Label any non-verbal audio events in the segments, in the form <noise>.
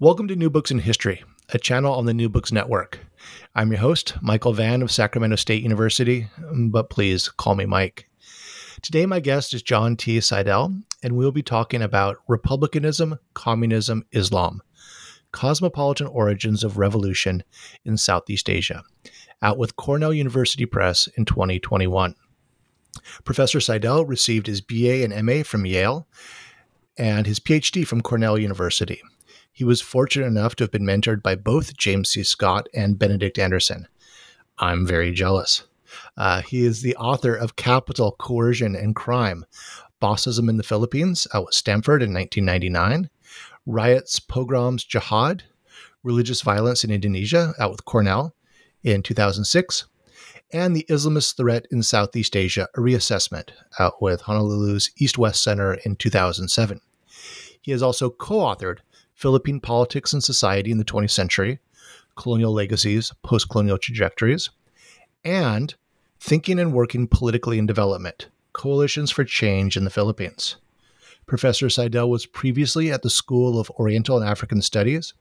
Welcome to New Books in History, a channel on the New Books Network. I'm your host, Michael Vann of Sacramento State University, but please call me Mike. Today, my guest is John T. Sidel, and we'll be talking about Republicanism, Communism, Islam Cosmopolitan Origins of Revolution in Southeast Asia, out with Cornell University Press in 2021. Professor Sidel received his BA and MA from Yale and his PhD from Cornell University. He was fortunate enough to have been mentored by both James C. Scott and Benedict Anderson. I'm very jealous. Uh, he is the author of Capital, Coercion, and Crime Bossism in the Philippines out with Stanford in 1999, Riots, Pogroms, Jihad, Religious Violence in Indonesia out with Cornell in 2006, and the Islamist Threat in Southeast Asia, a reassessment out with Honolulu's East West Center in 2007. He has also co authored Philippine Politics and Society in the 20th Century, Colonial Legacies, Post Colonial Trajectories, and Thinking and Working Politically in Development Coalitions for Change in the Philippines. Professor Sidel was previously at the School of Oriental and African Studies,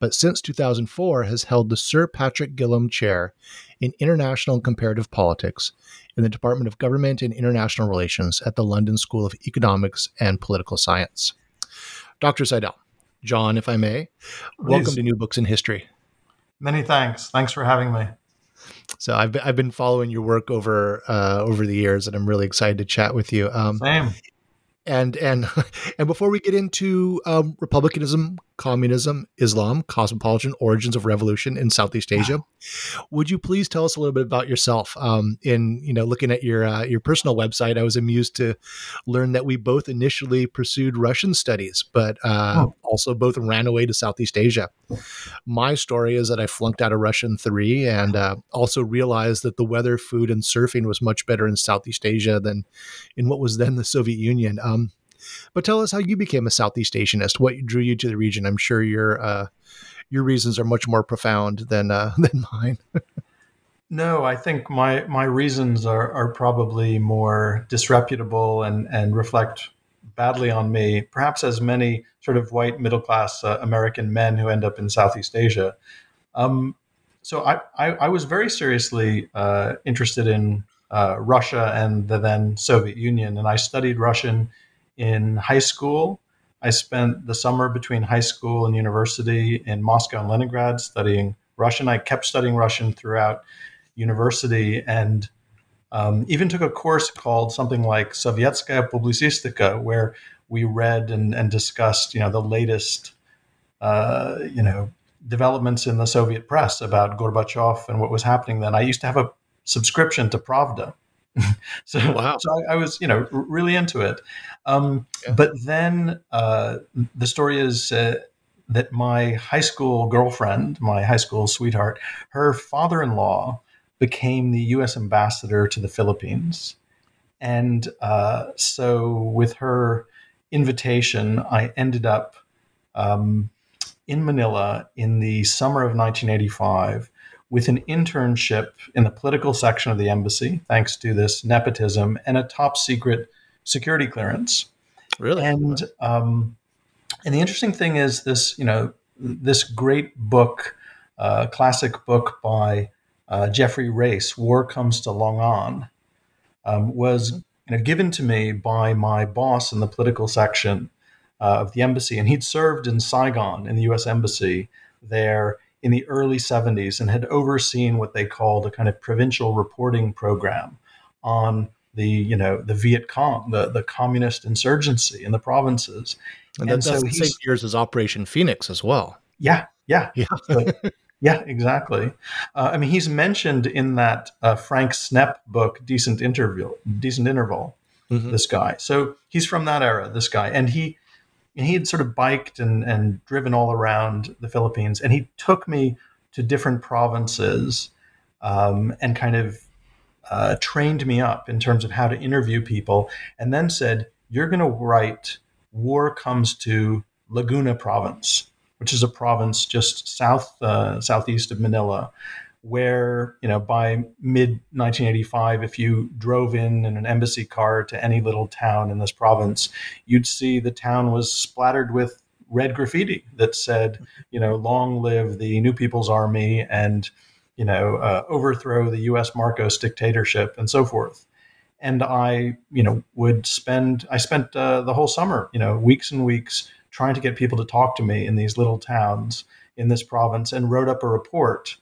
but since 2004 has held the Sir Patrick Gillam Chair in International and Comparative Politics in the Department of Government and International Relations at the London School of Economics and Political Science. Dr. Sidel, John, if I may. Please. Welcome to New Books in History. Many thanks. Thanks for having me. So I've been, I've been following your work over uh, over the years, and I'm really excited to chat with you. Um, Same and and <laughs> and before we get into um, republicanism, communism, Islam, cosmopolitan origins of revolution in Southeast Asia, would you please tell us a little bit about yourself? Um, in you know, looking at your uh, your personal website, I was amused to learn that we both initially pursued Russian studies, but uh, oh. also both ran away to Southeast Asia. My story is that I flunked out of Russian three, and uh, also realized that the weather, food, and surfing was much better in Southeast Asia than in what was then the Soviet Union. Um, but tell us how you became a Southeast Asianist. What drew you to the region? I'm sure your uh, your reasons are much more profound than uh, <laughs> than mine. <laughs> no, I think my my reasons are are probably more disreputable and and reflect badly on me, perhaps as many sort of white middle class uh, American men who end up in Southeast Asia. Um, so I, I, I, was very seriously uh, interested in uh, Russia and the then Soviet Union, and I studied Russian in high school. I spent the summer between high school and university in Moscow and Leningrad studying Russian. I kept studying Russian throughout university and um, even took a course called something like Sovietskaya Publicistika, where we read and, and discussed, you know, the latest, uh, you know, developments in the Soviet press about Gorbachev and what was happening then. I used to have a subscription to Pravda, <laughs> so, wow. so I, I, was, you know, really into it. Um, yeah. But then uh, the story is uh, that my high school girlfriend, my high school sweetheart, her father-in-law became the U.S. ambassador to the Philippines, and uh, so with her invitation, I ended up um, in Manila in the summer of 1985 with an internship in the political section of the embassy, thanks to this nepotism and a top secret security clearance. Really? And um, and the interesting thing is this, you know, this great book, uh, classic book by uh, Jeffrey Race, "War Comes to Long An," um, was you know given to me by my boss in the political section uh, of the embassy, and he'd served in Saigon in the U.S. embassy there in the early 70s and had overseen what they called a kind of provincial reporting program on the you know the Viet Cong, the the communist insurgency in the provinces. And, and that's so the same years as Operation Phoenix as well. Yeah, yeah, yeah. so, yeah, exactly. Uh, I mean, he's mentioned in that uh, Frank Snepp book, "Decent Interval." Decent Interval. Mm-hmm. This guy. So he's from that era. This guy, and he he had sort of biked and, and driven all around the Philippines, and he took me to different provinces um, and kind of uh, trained me up in terms of how to interview people, and then said, "You're going to write War Comes to Laguna Province, which is a province just south uh, southeast of Manila." Where you know by mid 1985 if you drove in in an embassy car to any little town in this province you'd see the town was splattered with red graffiti that said you know long live the new people's army and you know uh, overthrow the us marcos dictatorship and so forth. And i you know would spend i spent uh, the whole summer you know weeks and weeks trying to get people to talk to me in these little towns in this province and wrote up a report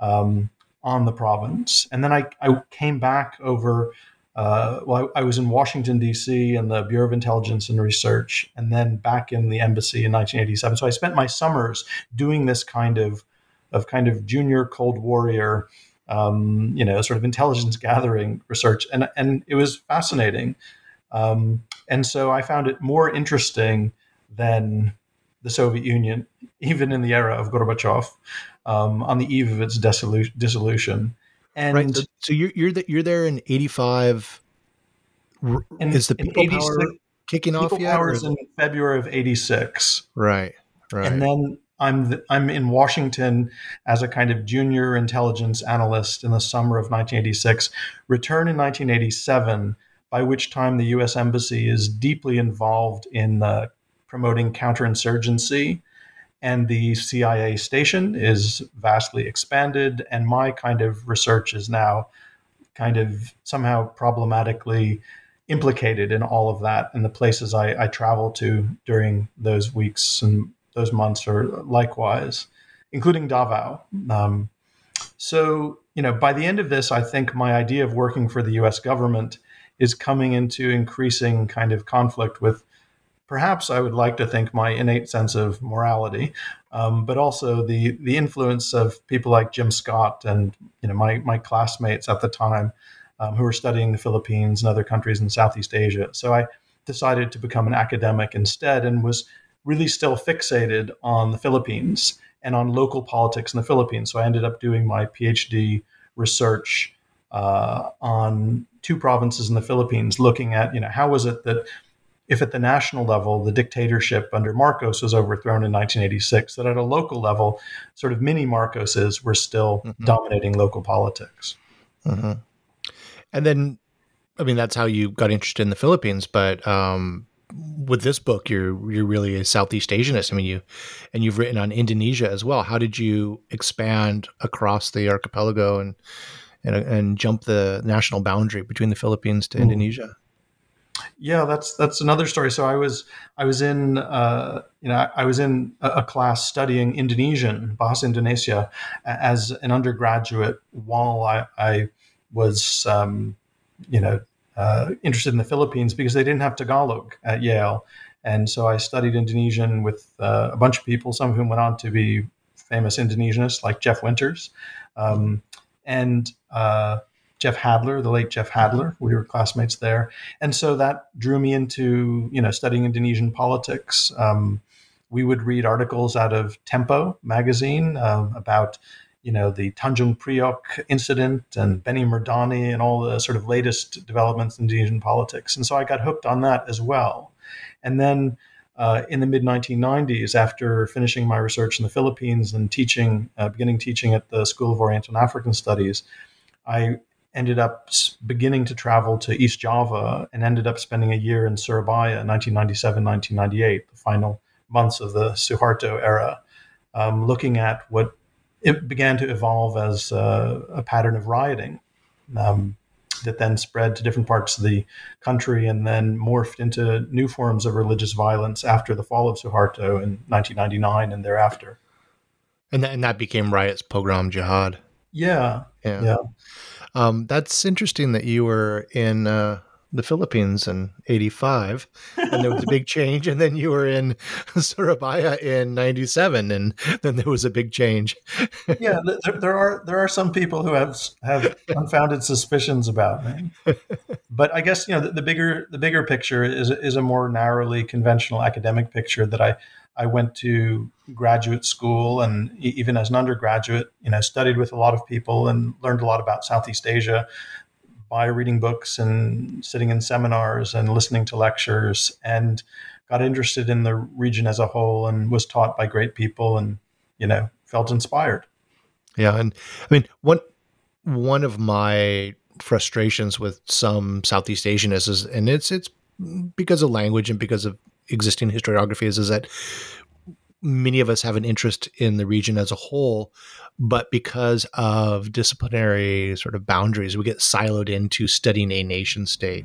um, on the province. And then I, I came back over. Uh, well, I, I, was in Washington D.C. in the Bureau of Intelligence and Research, and then back in the embassy in 1987. So I spent my summers doing this kind of of kind of junior Cold Warrior, um, you know, sort of intelligence gathering research, and and it was fascinating. Um, and so I found it more interesting than the Soviet Union, even in the era of Gorbachev um, on the eve of its dissolution. dissolution. And right. So, so you're you're, the, you're there in '85. Is the people power kicking people off yet? Powers in February of '86. Right. Right. And then I'm the, I'm in Washington as a kind of junior intelligence analyst in the summer of 1986. Return in 1987, by which time the U.S. Embassy is deeply involved in uh, promoting counterinsurgency and the CIA station is vastly expanded. And my kind of research is now kind of somehow problematically implicated in all of that. And the places I, I travel to during those weeks and those months are likewise, including Davao. Um, so, you know, by the end of this, I think my idea of working for the US government is coming into increasing kind of conflict with perhaps I would like to think my innate sense of morality, um, but also the the influence of people like Jim Scott and you know my my classmates at the time um, who were studying the Philippines and other countries in Southeast Asia. So I decided to become an academic instead and was really still fixated on the Philippines and on local politics in the Philippines. So I ended up doing my PhD research uh, on two provinces in the Philippines, looking at you know how was it that if at the national level the dictatorship under Marcos was overthrown in 1986, that at a local level, sort of mini Marcoses were still mm-hmm. dominating local politics. Mm-hmm. And then, I mean, that's how you got interested in the Philippines. But um, with this book, you're you're really a Southeast Asianist. I mean, you and you've written on Indonesia as well. How did you expand across the archipelago and and, and jump the national boundary between the Philippines to mm. Indonesia? Yeah, that's that's another story. So I was I was in uh, you know I was in a, a, class studying Indonesian, Bahasa Indonesia, as an undergraduate while I, I was um, you know uh, interested in the Philippines because they didn't have Tagalog at Yale, and so I studied Indonesian with uh, a bunch of people, some of whom went on to be famous Indonesianists like Jeff Winters, um, and uh, Jeff Hadler, the late Jeff Hadler. We were classmates there, and so that drew me into you know studying Indonesian politics. Um, we would read articles out of Tempo magazine uh, about you know the Tanjung Priok incident and Benny Murdani and all the sort of latest developments in Indonesian politics, and so I got hooked on that as well. And then uh, in the mid 1990s, after finishing my research in the Philippines and teaching, uh, beginning teaching at the School of Oriental and African Studies, I ended up beginning to travel to East Java and ended up spending a year in Surabaya in 1997, 1998, the final months of the Suharto era, um, looking at what it began to evolve as uh, a pattern of rioting um, that then spread to different parts of the country and then morphed into new forms of religious violence after the fall of Suharto in 1999 and thereafter. And that, and that became riots, pogrom, jihad. Yeah. Yeah. yeah. Um, that's interesting that you were in uh, the Philippines in 85 and there was a big <laughs> change and then you were in <laughs> Surabaya in 97 and then there was a big change. yeah, there, there, are there are some people who have have unfounded suspicions about me. <laughs> But I guess, you know, the, the bigger the bigger picture is is a more narrowly conventional academic picture that I I went to graduate school and even as an undergraduate, you know, studied with a lot of people and learned a lot about Southeast Asia by reading books and sitting in seminars and listening to lectures and got interested in the region as a whole and was taught by great people and you know felt inspired. Yeah and i mean one one of my frustrations with some southeast asian is, and it's it's because of language and because of existing historiography is, that many of us have an interest in the region as a whole, but because of disciplinary sort of boundaries, we get siloed into studying a nation state.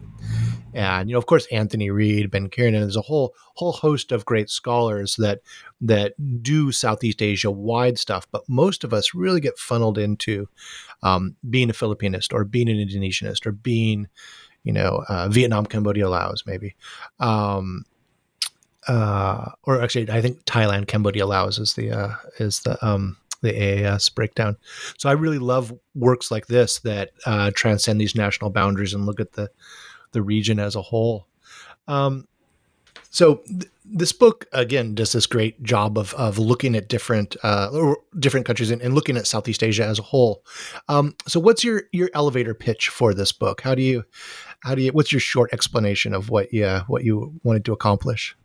And you know, of course, Anthony Reid, Ben Kiernan, there's a whole whole host of great scholars that that do Southeast Asia wide stuff. But most of us really get funneled into um, being a Filipinist or being an Indonesianist or being, you know, uh, Vietnam, Cambodia, Laos, maybe. Um, uh, or actually, I think Thailand, Cambodia, Laos is the uh, is the um, the AAS breakdown. So I really love works like this that uh, transcend these national boundaries and look at the the region as a whole. Um, so th- this book again does this great job of of looking at different uh, different countries and, and, looking at Southeast Asia as a whole. Um, so what's your your elevator pitch for this book? How do you how do you what's your short explanation of what you what you wanted to accomplish?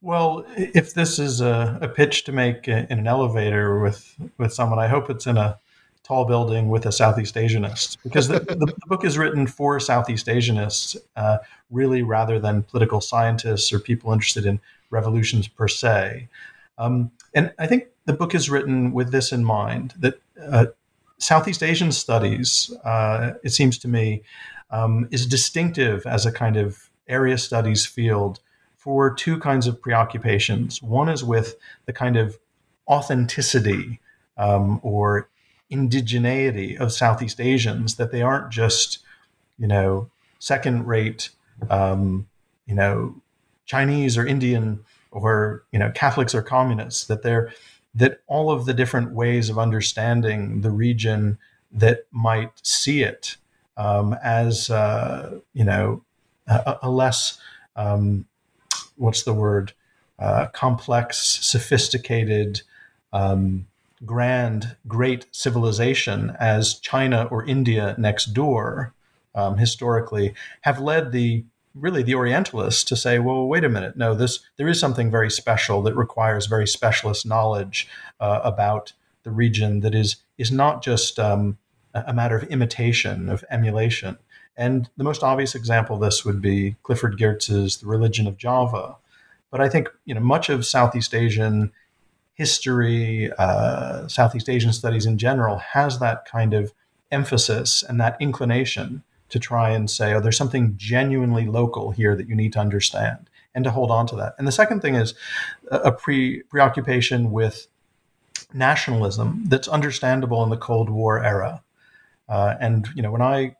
Well, if this is a, a, pitch to make in an elevator with with someone, I hope it's in a tall building with a Southeast Asianist, because the, the, book is written for Southeast Asianists, uh, really, rather than political scientists or people interested in revolutions per se. Um, and I think the book is written with this in mind that uh, Southeast Asian studies, uh, it seems to me, um, is distinctive as a kind of area studies field for two kinds of preoccupations. One is with the kind of authenticity um, or indigeneity of Southeast Asians, that they aren't just, you know, second rate, um, you know, Chinese or Indian or, you know, Catholics or communists, that they're, that all of the different ways of understanding the region that might see it um, as, uh, you know, a, a less um, what's the word uh, complex, sophisticated, um, grand, great civilization as China or India next door um, historically have led the really the Orientalists to say, well, wait a minute, no, this there is something very special that requires very specialist knowledge uh, about the region that is is not just um, a matter of imitation of emulation, and the most obvious example of this would be Clifford Geertz's The Religion of Java. But I think you know much of Southeast Asian history, uh, Southeast Asian studies in general, has that kind of emphasis and that inclination to try and say, oh, there's something genuinely local here that you need to understand and to hold on to that. And the second thing is a pre- preoccupation with nationalism that's understandable in the Cold War era. Uh, and you know, when I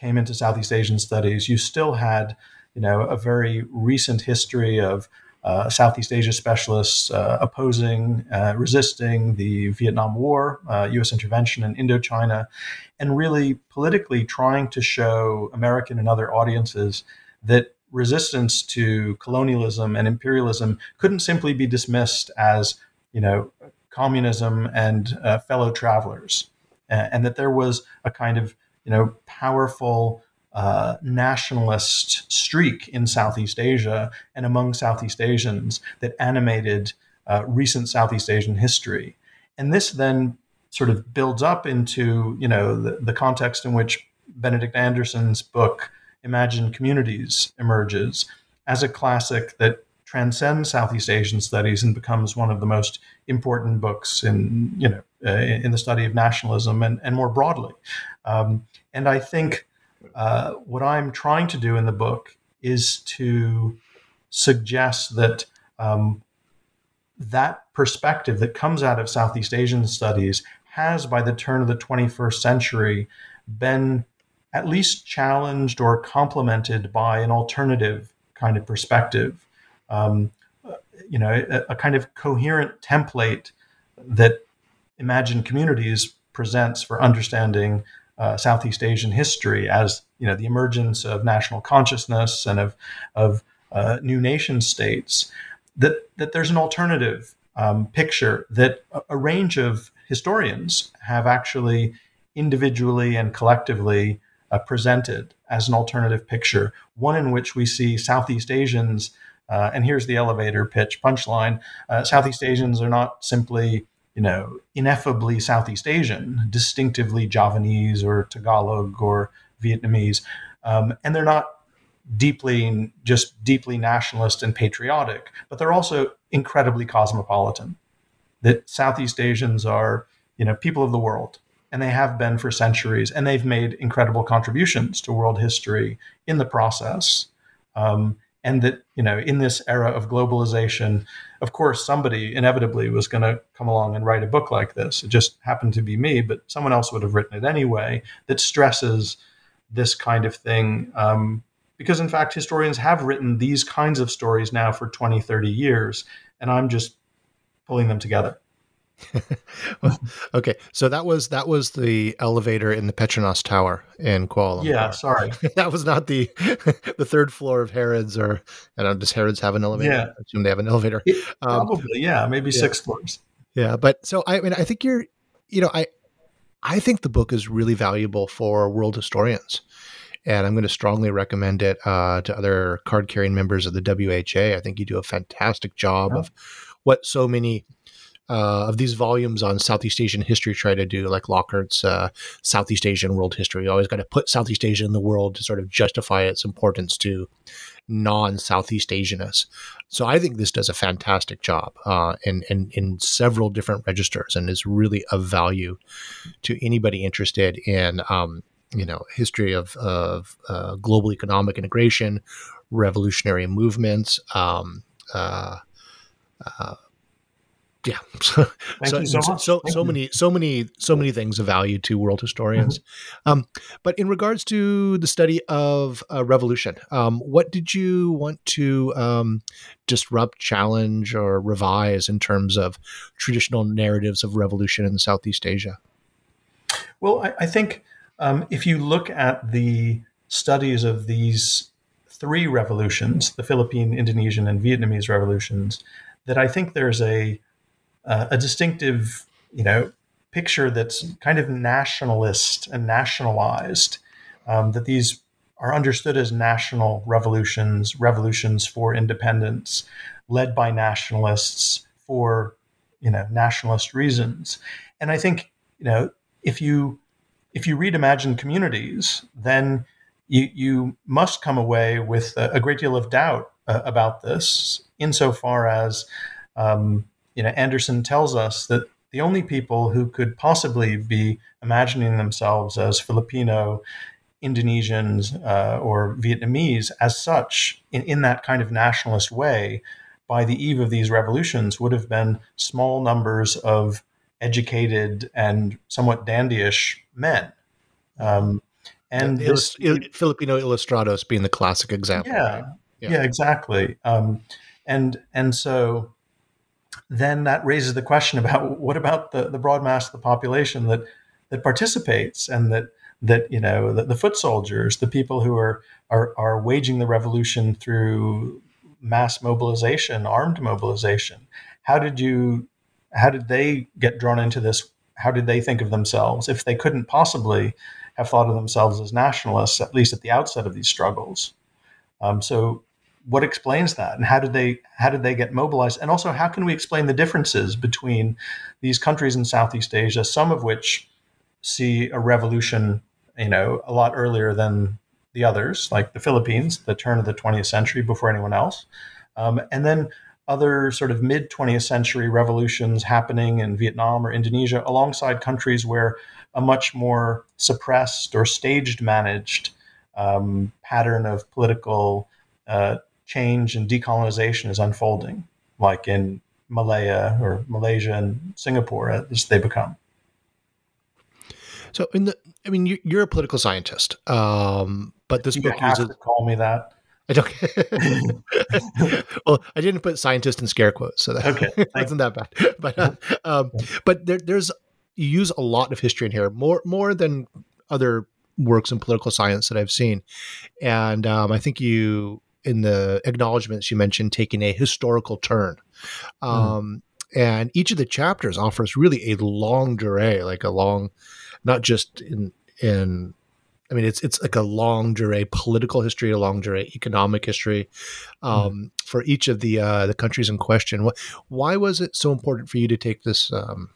came into Southeast Asian studies, you still had, you know, a very recent history of uh, Southeast Asia specialists uh, opposing, uh, resisting the Vietnam War, U.S. Uh, intervention in Indochina, and really politically trying to show American and other audiences that resistance to colonialism and imperialism couldn't simply be dismissed as, you know, communism and uh, fellow travelers, and that there was a kind of you know, powerful uh, nationalist streak in Southeast Asia and among Southeast Asians that animated uh, recent Southeast Asian history. And this then sort of builds up into, you know, the, the context in which Benedict Anderson's book, Imagined Communities, emerges as a classic that transcends Southeast Asian studies and becomes one of the most important books in, you know, uh, in the study of nationalism and, and more broadly. Um, and I think uh, what I'm trying to do in the book is to suggest that um, that perspective that comes out of Southeast Asian studies has, by the turn of the 21st century, been at least challenged or complemented by an alternative kind of perspective. Um, you know, a, a, kind of coherent template that Imagined Communities presents for understanding uh, Southeast Asian history as you know the emergence of national consciousness and of of uh, new nation states. That that there's an alternative um, picture that a, a range of historians have actually individually and collectively uh, presented as an alternative picture, one in which we see Southeast Asians, uh, and here's the elevator pitch punchline uh, Southeast Asians are not simply you know, ineffably Southeast Asian, distinctively Javanese or Tagalog or Vietnamese, um, and they're not deeply just deeply nationalist and patriotic, but they're also incredibly cosmopolitan. That Southeast Asians are, you know, people of the world, and they have been for centuries, and they've made incredible contributions to world history in the process. Um, and that you know, in this era of globalization, of course, somebody inevitably was going to come along and write a book like this. It just happened to be me, but someone else would have written it anyway. That stresses this kind of thing. Um, because in fact, historians have written these kinds of stories now for 20, 30 years, and I'm just pulling them together. <laughs> well, okay, so that was that was the elevator in the Petronas Tower in Kuala Lumpur. Yeah, sorry, <laughs> that was not the <laughs> the third floor of Harrods, or I don't know. Does Harrods have an elevator? Yeah, I assume they have an elevator. It, um, probably, yeah, maybe yeah. six floors. Yeah, but so I mean, I think you're, you know, I I think the book is really valuable for world historians. And I'm going to strongly recommend it uh, to other card carrying members of the WHA. I think you do a fantastic job of what so many uh, of these volumes on Southeast Asian history try to do, like Lockard's uh, Southeast Asian world history. You always got to put Southeast Asia in the world to sort of justify its importance to non Southeast Asianists. So I think this does a fantastic job uh, in, in, in several different registers and is really of value to anybody interested in um, you know history of, of uh, global economic integration, revolutionary movements. Um, uh, uh yeah. <laughs> So so, so, so, so many so many so many things of value to world historians. Mm-hmm. um, but in regards to the study of uh, revolution um, what did you want to um, disrupt challenge or revise in terms of traditional narratives of revolution in southeast asia? Well i, I think um, if you look at the studies of these three revolutions the philippine indonesian and vietnamese revolutions that i think there's a uh, a distinctive, you know, picture that's kind of nationalist and nationalized. Um, that these are understood as national revolutions, revolutions for independence, led by nationalists for you know nationalist reasons. And I think you know if you if you read Imagined Communities, then you you must come away with a, a great deal of doubt uh, about this, insofar as um, you know, Anderson tells us that the only people who could possibly be imagining themselves as Filipino, Indonesians, uh, or Vietnamese as such in, in that kind of nationalist way by the eve of these revolutions would have been small numbers of educated and somewhat dandyish men. Um, and this, Filipino Ilustrados being the classic example. Yeah, right? yeah. yeah, exactly. Um, and and so then that raises the question about <laughs> what about the, the broad mass of the population that that participates and that that you know the, the foot soldiers, the people who are, are are waging the revolution through mass mobilization, armed mobilization. How did you how did they get drawn into this? How did they think of themselves if they couldn't possibly have thought of themselves as nationalists, at least at the outset of these struggles? Um, so what explains that? And how did they how did they get mobilized? And also how can we explain the differences between these countries in southeast asia some of which see a revolution you know a lot earlier than the others like the philippines the turn of the 20th century before anyone else? Um, and then other sort of mid 20th century revolutions happening in vietnam or indonesia alongside countries where a much more suppressed or staged managed um, pattern of political uh, change and decolonization is unfolding, like in Malaya or Malaysia and Singapore as they become. So, in the, I mean, you're a political scientist, um, but this you book have uses. To call me that. I don't. <laughs> well, I didn't put scientist in scare quotes, so that okay, <laughs> wasn't that bad. <laughs> But uh, um, but there, there's you use a lot of history in here, more more than other works in political science that I've seen, and um, I think you in the acknowledgments you mentioned taking a historical turn. Hmm. Um, mm. And each of the chapters offers really a longue durée, like a long, not just in in I mean, it's it's like a longue durée political history, a longue durée economic history hmm. um, mm. for each of the uh, the countries in question. Why was it so important for you to take this? Um,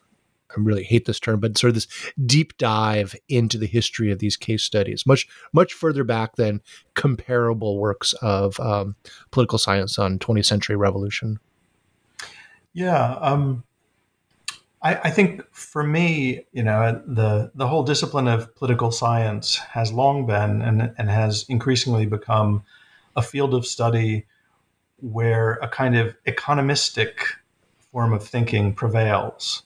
I really hate this term, but sort of this deep dive into the history of these case studies, much much further back than comparable works of um, political science on 20th century revolution. Yeah, um, I, I, think for me, you know, the the whole discipline of political science has long been and and has increasingly become a field of study where a kind of economistic form of thinking prevails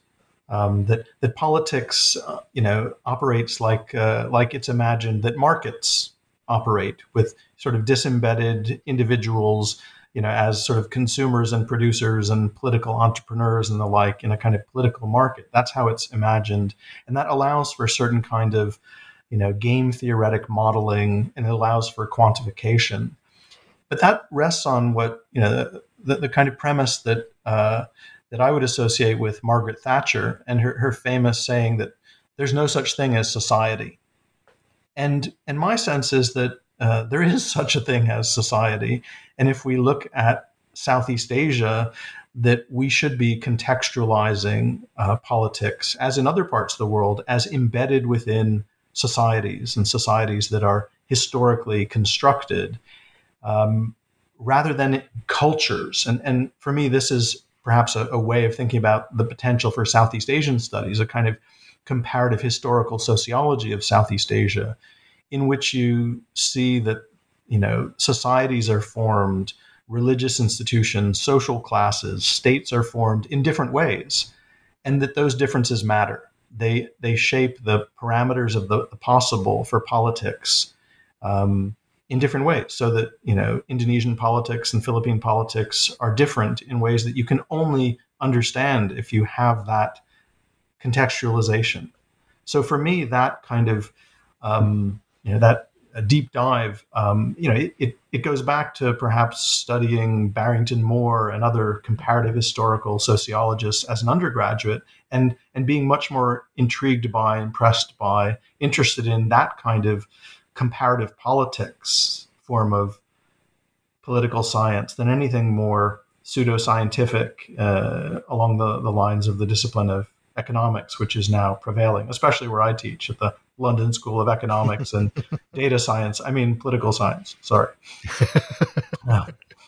um, that that politics, uh, you know, operates like uh, like it's imagined that markets operate with sort of disembedded individuals, you know, as sort of consumers and producers and political entrepreneurs and the like in a kind of political market. That's how it's imagined, and that allows for a certain kind of, you know, game theoretic modeling, and it allows for quantification. But that rests on what you know the, the kind of premise that. Uh, that I would associate with Margaret Thatcher and her, her famous saying that there's no such thing as society. And, and my sense is that uh, there is <laughs> such a thing as society. And if we look at Southeast Asia, that we should be contextualizing uh, politics, as in other parts of the world, as embedded within societies and societies that are historically constructed, um, rather than cultures. And, and for me, this is perhaps a, a way of thinking about the potential for Southeast Asian studies, a kind of comparative historical sociology of Southeast Asia, in which you see that you know societies are formed, religious institutions, social classes, states are formed in different ways, and that those differences matter. They they shape the parameters of the, the possible for politics. Um, in different ways so that you know indonesian politics and philippine politics are different in ways that you can only understand if you have that contextualization. So for me that kind of um, you know that deep dive um, you know it, it, it goes back to perhaps studying barrington moore and other comparative historical sociologists as an undergraduate and and being much more intrigued by impressed by interested in that kind of comparative politics form of political science than anything more pseudoscientific uh, along the, the lines of the discipline of economics, which is now prevailing, especially where I teach at the London School of Economics and <laughs> Data Science. I mean, political science. Sorry. yeah.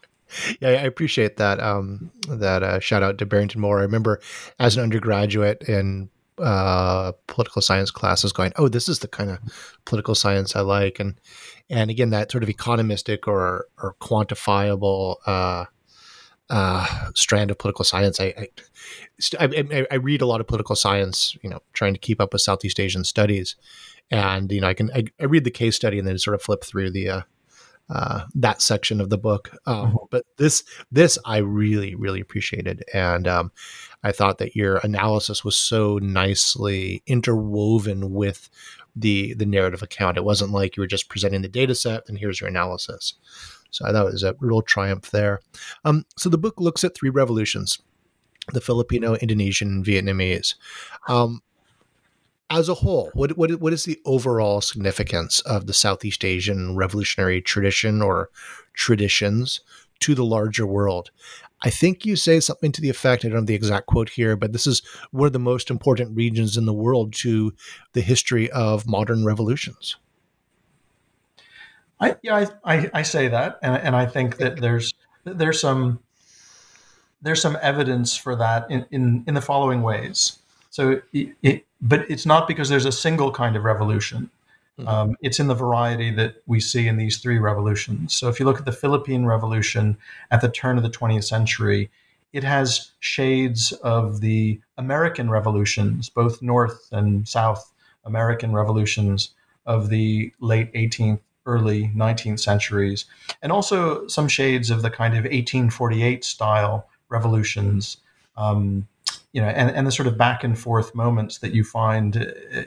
<laughs> yeah, I appreciate that. Um, that uh, shout out to Barrington Moore. I remember as an undergraduate in uh, political science classes going, oh, this is the kind of political science I like, and and again that sort of economistic or or quantifiable uh, uh, strand of political science. I, I, I I read a lot of political science, you know, trying to keep up with Southeast Asian studies, and you know I can I, I read the case study and then sort of flip through the uh, uh, that section of the book. Um, mm-hmm. But this this I really really appreciated, and um, I thought that your analysis was so nicely interwoven with the the narrative account. It wasn't like you were just presenting the data set and here's your analysis. So I thought it was a real triumph there. Um, so the book looks at three revolutions: the Filipino, Indonesian, and Vietnamese. Um, as a whole, what, what what is the overall significance of the Southeast Asian revolutionary tradition or traditions to the larger world? I think you say something to the effect, I don't have the exact quote here, but this is one of the most important regions in the world to the history of modern revolutions. I, yeah, I, I, say that, and, and I think that there's there's some there's some evidence for that in, in, in the following ways. So, it, it, but it's not because there's a single kind of revolution. Mm-hmm. Um, it's in the variety that we see in these three revolutions. So if you look at the Philippine Revolution at the turn of the 20th century, it has shades of the American revolutions, both North and South American revolutions of the late 18th, early 19th centuries, and also some shades of the kind of 1848 style revolutions, um, you know, and, and the sort of back and forth moments that you find uh,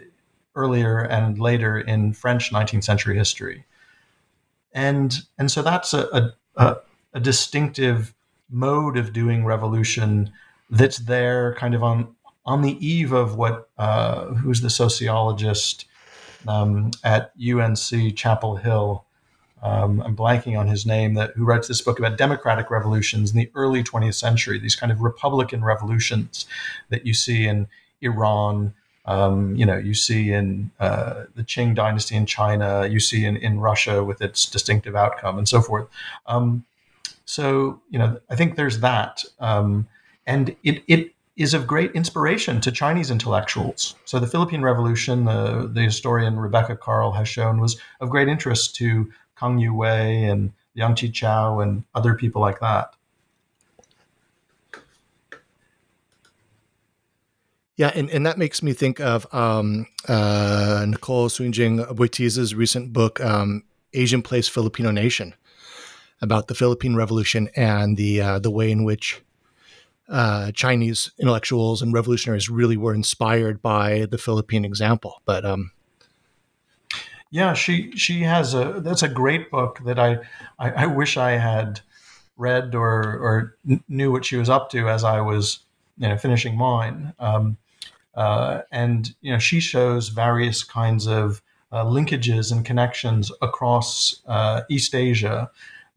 earlier and later in French 19th century history. And, and so that's a, a, a distinctive mode of doing revolution that's there kind of on on the eve of what uh, who's the sociologist um, at UNC Chapel Hill. Um, I'm blanking on his name. That who writes this book about democratic revolutions in the early 20th century? These kind of republican revolutions that you see in Iran. Um, you know, you see in uh, the Qing dynasty in China. You see in, in Russia with its distinctive outcome and so forth. Um, so you know, I think there's that, um, and it it is of great inspiration to Chinese intellectuals. So the Philippine Revolution, the, the historian Rebecca Karl has shown, was of great interest to Kang Youwei and Yang Liang Qichao and other people like that. Yeah, and, and that makes me think of um, uh, Nicole CuUnjieng Aboitiz's recent book, um, Asian Place Filipino Nation, about the Philippine Revolution and the uh, the way in which uh, Chinese intellectuals and revolutionaries really were inspired by the Philippine example. But um, yeah, she she has a that's a great book that I I, I wish I had read or or knew what she was up to as I was you know finishing mine. Um, uh, and you know she shows various kinds of uh, linkages and connections across uh, East Asia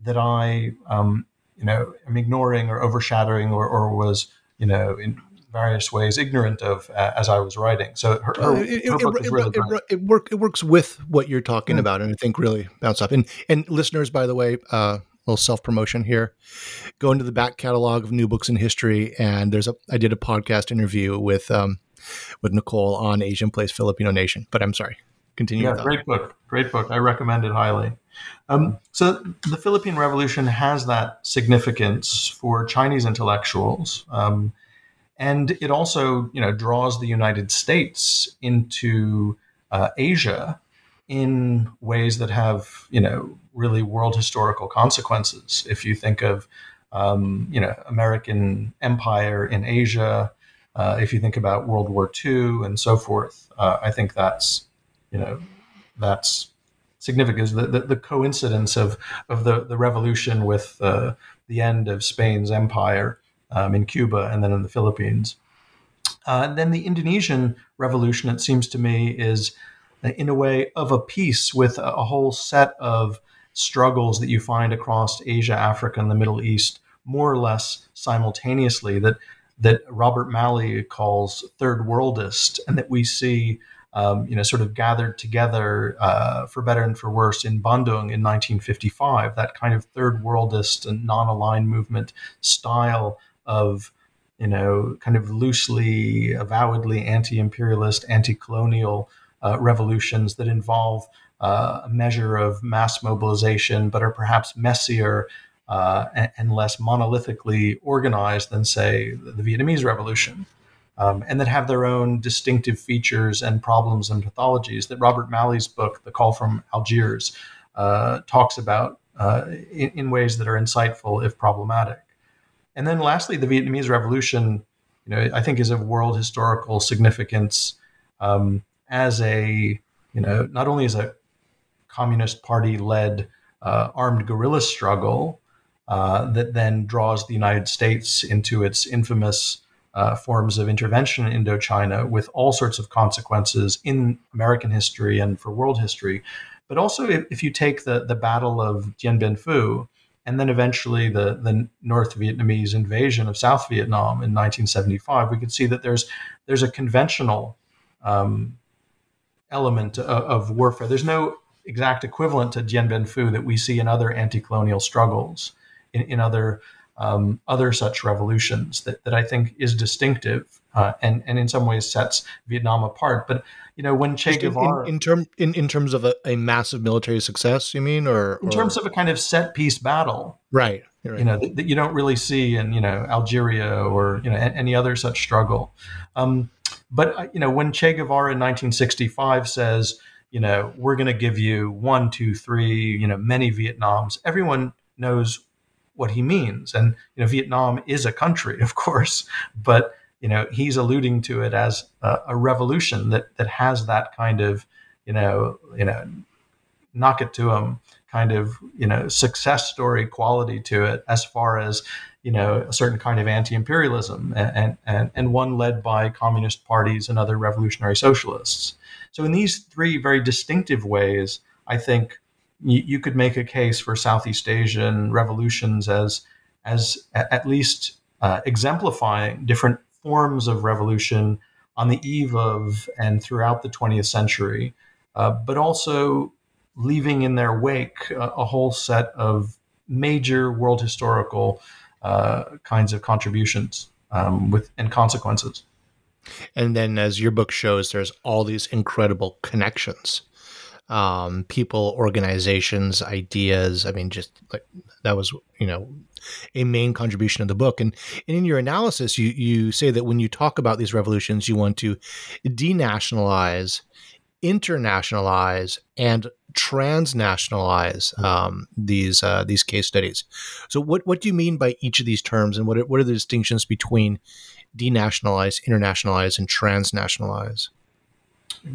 that I um, you know, am ignoring or overshadowing or, or was, you know, in various ways ignorant of uh, as I was writing. So her, her, it, her book it, really it, it, work, it works with what you're talking mm. about, and I think really bounce off. And and listeners, by the way, uh, little self promotion here. Go into the back catalog of new books in history, and there's a I did a podcast interview with um, with Nicole on Asian Place Filipino Nation. But I'm sorry, continue. Yeah, great book, great book. I recommend it highly. Um, so the Philippine Revolution has that significance for Chinese intellectuals, um, and it also, you know, draws the United States into uh, Asia in ways that have, you know, really world historical consequences. If you think of, um, you know, American empire in Asia, uh, if you think about World War II and so forth, uh, I think that's, you know, that's significance, the, the, the, coincidence of, of the, the revolution with uh, the end of Spain's empire um, in Cuba and then in the Philippines. Uh, and then the Indonesian revolution, it seems to me, is uh, in a way of a piece with a, a whole set of struggles that you find across Asia, Africa, and the Middle East, more or less simultaneously, that that Robert Malley calls third worldist, and that we see um, you know, sort of gathered together uh, for better and for worse in Bandung in 1955. That kind of third worldist and non-aligned movement style of, you know, kind of loosely, avowedly anti-imperialist, anti-colonial uh, revolutions that involve uh, a measure of mass mobilization, but are perhaps messier. Uh, and, and, less monolithically organized than, say, the Vietnamese Revolution um, and that have their own distinctive features and problems and pathologies that Robert Malley's book, The Call from Algiers, uh, talks about uh, in, in, ways that are insightful if problematic. And then lastly, the Vietnamese Revolution, you know, I think is of world historical significance um, as a, you know, not only as a communist party led uh, armed guerrilla struggle uh, that then draws the United States into its infamous uh, forms of intervention in Indochina with all sorts of consequences in American history and for world history. But also, if, if you take the, the Battle of Dien Bien Phu and then eventually the, the North Vietnamese invasion of South Vietnam in 1975, we can see that there's, there's a conventional um, element of, of warfare. There's no exact equivalent to Dien Bien Phu that we see in other anti colonial struggles, in, in other um, other such revolutions that, that I think is distinctive uh, and and in some ways sets Vietnam apart. But you know, when Che Guevara, in, in term in, in terms of a, a, massive military success, you mean, or, in terms of a kind of set piece battle, right? right. You know that, that, you don't really see in you know Algeria or you know any other such struggle. Um, But uh, you know, when Che Guevara in 1965 says, you know, we're going to give you one, two, three, you know, many Vietnams, everyone knows what he means. And you know, Vietnam is a country, of course, but you know, he's alluding to it as a, a revolution that that has that kind of, you know, you know, knock it to him kind of you know success story quality to it as far as you know a certain kind of anti-imperialism and and and one led by communist parties and other revolutionary socialists so in these three very distinctive ways i think you, you could make a case for southeast asian revolutions as as at least uh, exemplifying different forms of revolution on the eve of and throughout the 20th century uh, but also leaving in their wake a, a whole set of major world historical uh, kinds of contributions um, with and consequences. And then, as your book shows, there's all these incredible connections, um, people, organizations, ideas. I mean, just like that was, you know, a main contribution of the book. And, and in your analysis, you you say that when you talk about these revolutions, you want to denationalize internationalize and transnationalize um, these uh, these case studies. So, what what do you mean by each of these terms, and what are, what are the distinctions between denationalize, internationalize, and transnationalize?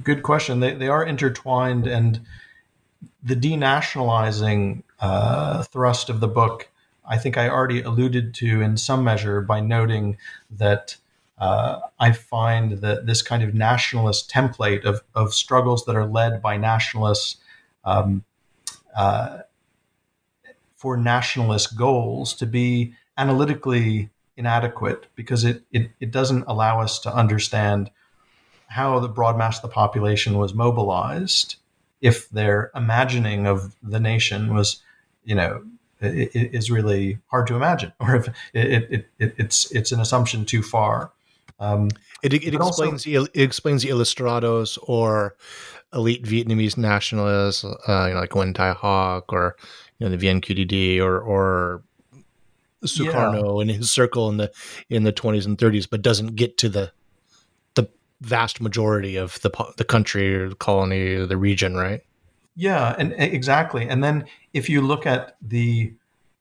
Good question. They they are intertwined, and the denationalizing uh, thrust of the book, I think I already alluded to in some measure by noting that uh, I find that this kind of nationalist template of, of struggles that are led by nationalists um, uh, for nationalist goals to be analytically inadequate because it, it, it doesn't allow us to understand how the broad mass of the population was mobilized if their imagining of the nation was, you know, is really hard to imagine, <laughs> or if it, it, it, it's it's an assumption too far. Um, it, it explains also, it explains the Ilustrados or elite Vietnamese nationalists, uh, you know, like Nguyen Thai Hoc or you know the VNQDD or or Sukarno yeah. and his circle in the in the 20s and 30s, but doesn't get to the vast majority of the the country or the colony or the region, right? Yeah, and exactly. And then if you look at the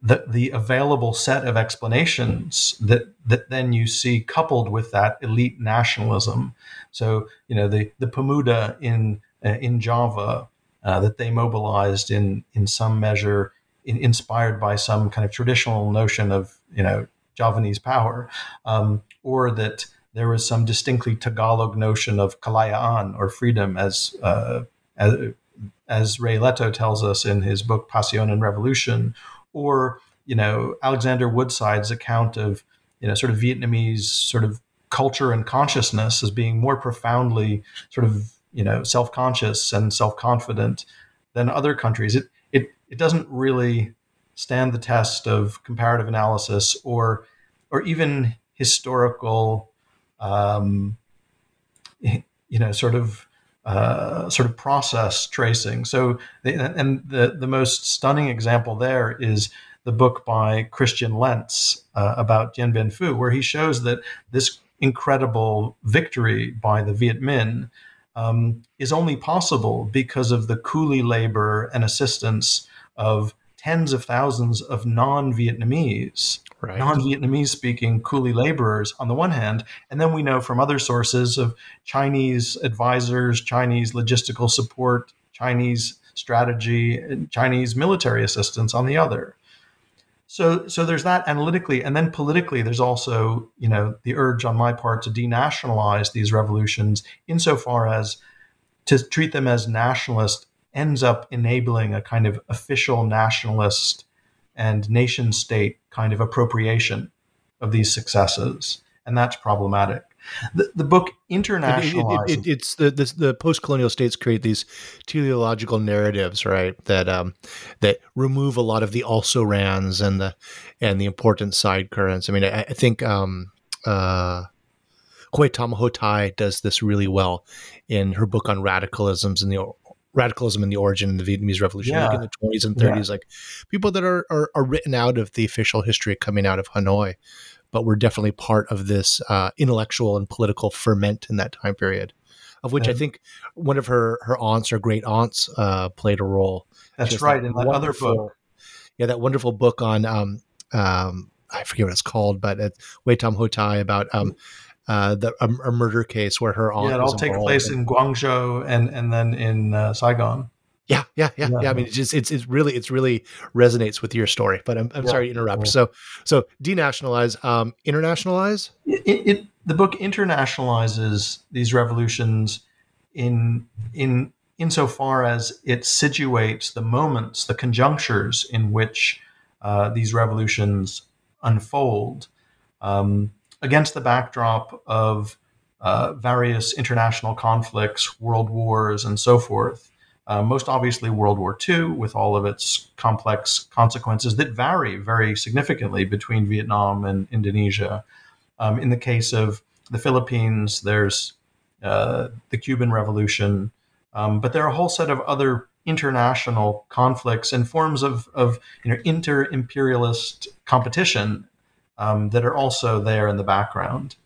the, the available set of explanations that that then you see coupled with that elite nationalism. So you know the the Pemuda in uh, in Java uh, that they mobilized in in some measure in, inspired by some kind of traditional notion of you know Javanese power, um, or that there was some distinctly Tagalog notion of kalayaan or freedom as uh, as, as Rey Ileto tells us in his book Pasyon and Revolution, or you know Alexander Woodside's account of you know sort of Vietnamese sort of culture and consciousness as being more profoundly sort of you know self-conscious and self-confident than other countries. It it it doesn't really stand the test of comparative analysis or or even historical um, you know sort of uh, sort of process tracing. So, and the the most stunning example there is the book by Christian Lentz uh, about Dien Bien Phu, where he shows that this incredible victory by the Viet Minh um, is only possible because of the coolie labor and assistance of tens of thousands of non-Vietnamese, right. non-Vietnamese speaking coolie laborers on the one hand, and then we know from other sources of Chinese advisors, Chinese logistical support, Chinese strategy, and Chinese military assistance on the other. So, so there's that analytically, and then politically, there's also you know the urge on my part to denationalize these revolutions, insofar as to treat them as nationalist ends up enabling a kind of official nationalist and nation state kind of appropriation of these successes. And that's problematic. The, the book internationalizes. It, it, it, it's the, the, the post colonial states create these teleological narratives, right? That um, that remove a lot of the also rans and the and the important side currents. I mean, I, I think um, uh, Hue-Tam Ho Tai does this really well in her book on radicalisms in the radicalism and the origin of the Vietnamese Revolution, yeah. like in the 20s and 30s, yeah. like people that are, are, are written out of the official history coming out of Hanoi but were definitely part of this uh, intellectual and political ferment in that time period. Of which yeah. I think one of her her aunts or great aunts uh, played a role. That's Just right. That in that other book, yeah, that wonderful book on um, um, I forget what it's called, but it's Hue-Tam Ho Tai about um, uh, the a, a, murder case where her aunt. Yeah, it all takes place in Guangzhou and and then in uh, Saigon. Yeah, yeah, yeah, yeah, I mean, it's just it's it's really it's really resonates with your story. But I'm I'm yeah. sorry to interrupt. Yeah. So so denationalize, um, internationalize. It, it, the book internationalizes these revolutions in in insofar as it situates the moments, the conjunctures in which uh, these revolutions unfold um, against the backdrop of uh, various international conflicts, world wars, and so forth. Uh, most obviously, World War II, with all of its complex consequences that vary very significantly between Vietnam and Indonesia. Um, in the case of the Philippines, there's uh, the Cuban Revolution, um, but there are a whole set of other international conflicts and forms of, of you know inter-imperialist competition um, that are also there in the background.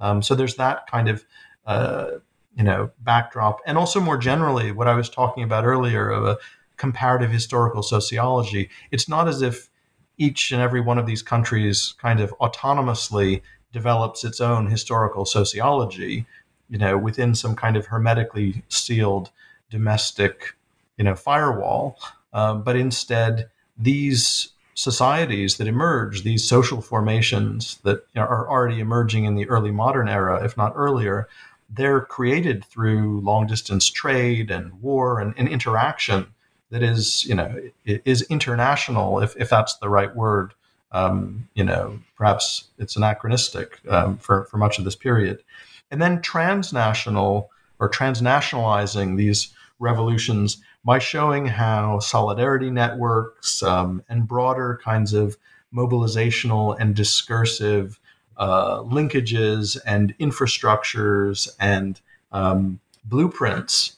Um, so there's that kind of uh, you know backdrop, and also more generally, what I was talking about earlier of a comparative historical sociology. It's not as if each and every one of these countries kind of autonomously develops its own historical sociology, you know, within some kind of hermetically sealed domestic, you know, firewall. Um, but instead, these societies that emerge, these social formations that are already emerging in the early modern era, if not earlier, they're created through long distance trade and war and, and interaction that is, you know, is international, if, if that's the right word. Um, you know, perhaps it's anachronistic um, for, for much of this period. And then transnational or transnationalizing these revolutions by showing how solidarity networks um, and broader kinds of mobilizational and discursive uh, linkages and infrastructures and um, blueprints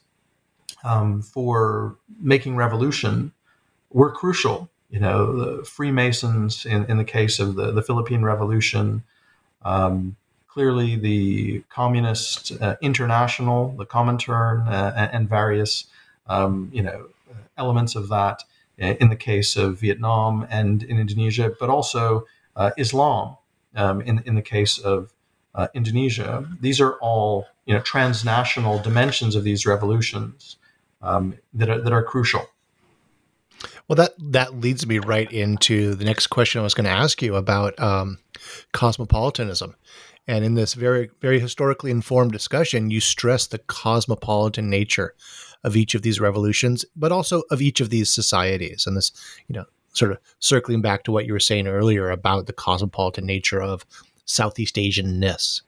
um, for making revolution were crucial. You know, the Freemasons, in, in the case of the, the Philippine Revolution, um, clearly the Communist uh, International, the Comintern, uh, and various um, you know elements of that in the case of Vietnam and in Indonesia, but also uh, Islam um, in in the case of uh, Indonesia. These are all you know transnational dimensions of these revolutions um, that are, that are crucial. Well, that that leads me right into the next question I was going to ask you about um, cosmopolitanism. And in this very, very historically informed discussion, you stress the cosmopolitan nature of each of these revolutions, but also of each of these societies. And this, you know, sort of circling back to what you were saying earlier about the cosmopolitan nature of Southeast Asianness,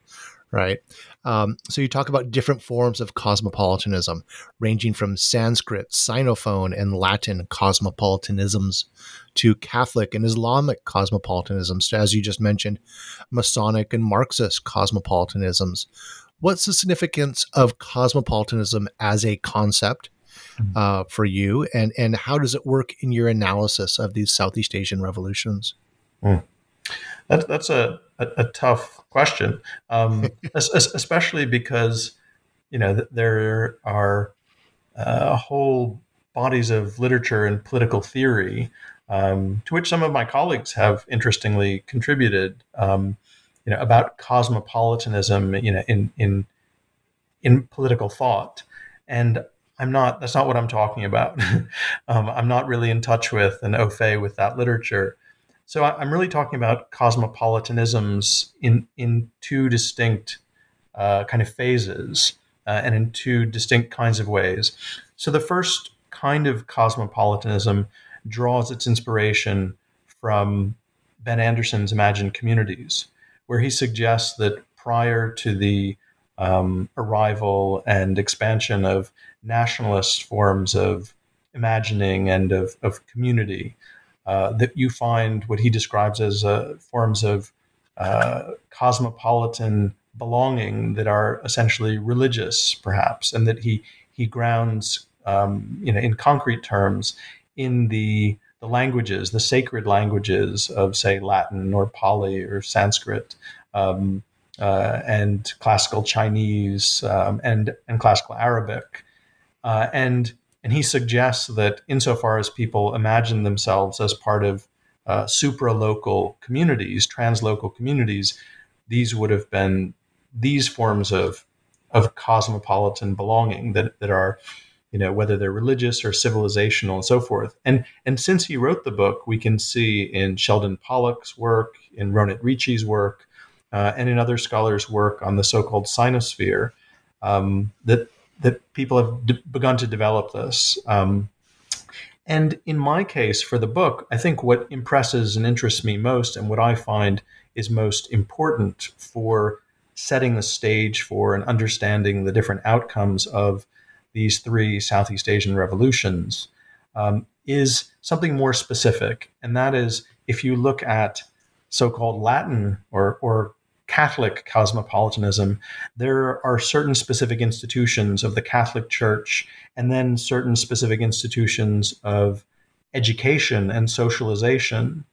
right? Um, so you talk about different forms of cosmopolitanism, ranging from Sanskrit, Sinophone, and Latin cosmopolitanisms to Catholic and Islamic cosmopolitanisms, to, as you just mentioned, Masonic and Marxist cosmopolitanisms. What's the significance of cosmopolitanism as a concept mm-hmm. uh, for you, and and how does it work in your analysis of these Southeast Asian revolutions? Mm. That, that's a, a, a, tough question, um, <laughs> especially because you know there are uh, whole bodies of literature and political theory um, to which some of my colleagues have interestingly contributed. Um, you know about cosmopolitanism, you know, in in in political thought, and I'm not. That's not what I'm talking about. <laughs> um, I'm not really in touch with and au fait with that literature. So I, am really talking about cosmopolitanisms in in two distinct uh, kind of phases uh, and in two distinct kinds of ways. So the first kind of cosmopolitanism draws its inspiration from Ben Anderson's Imagined Communities, where he suggests that prior to the um, arrival and expansion of nationalist forms of imagining and of, of community, uh, that you find what he describes as uh, forms of uh, cosmopolitan belonging that are essentially religious, perhaps, and that he he grounds, um, you know, in concrete terms, in the the languages, the sacred languages of, say, Latin or Pali or Sanskrit, um, uh, and classical Chinese um, and and classical Arabic, uh, and and he suggests that insofar as people imagine themselves as part of uh, supra-local communities, translocal communities, these would have been these forms of of cosmopolitan belonging that that are you know whether they're religious or civilizational and so forth. And and since he wrote the book we can see in sheldon pollock's work in ronit ricci's work uh, and in other scholars work on the so-called sinosphere um, that that people have begun to develop this. Um, and in my case for the book i think what impresses and interests me most and what i find is most important for setting the stage for and understanding the different outcomes of these three Southeast Asian revolutions um, is something more specific. And that is if you look at so called Latin or, or Catholic cosmopolitanism, there are certain specific institutions of the Catholic Church and then certain specific institutions of education and socialization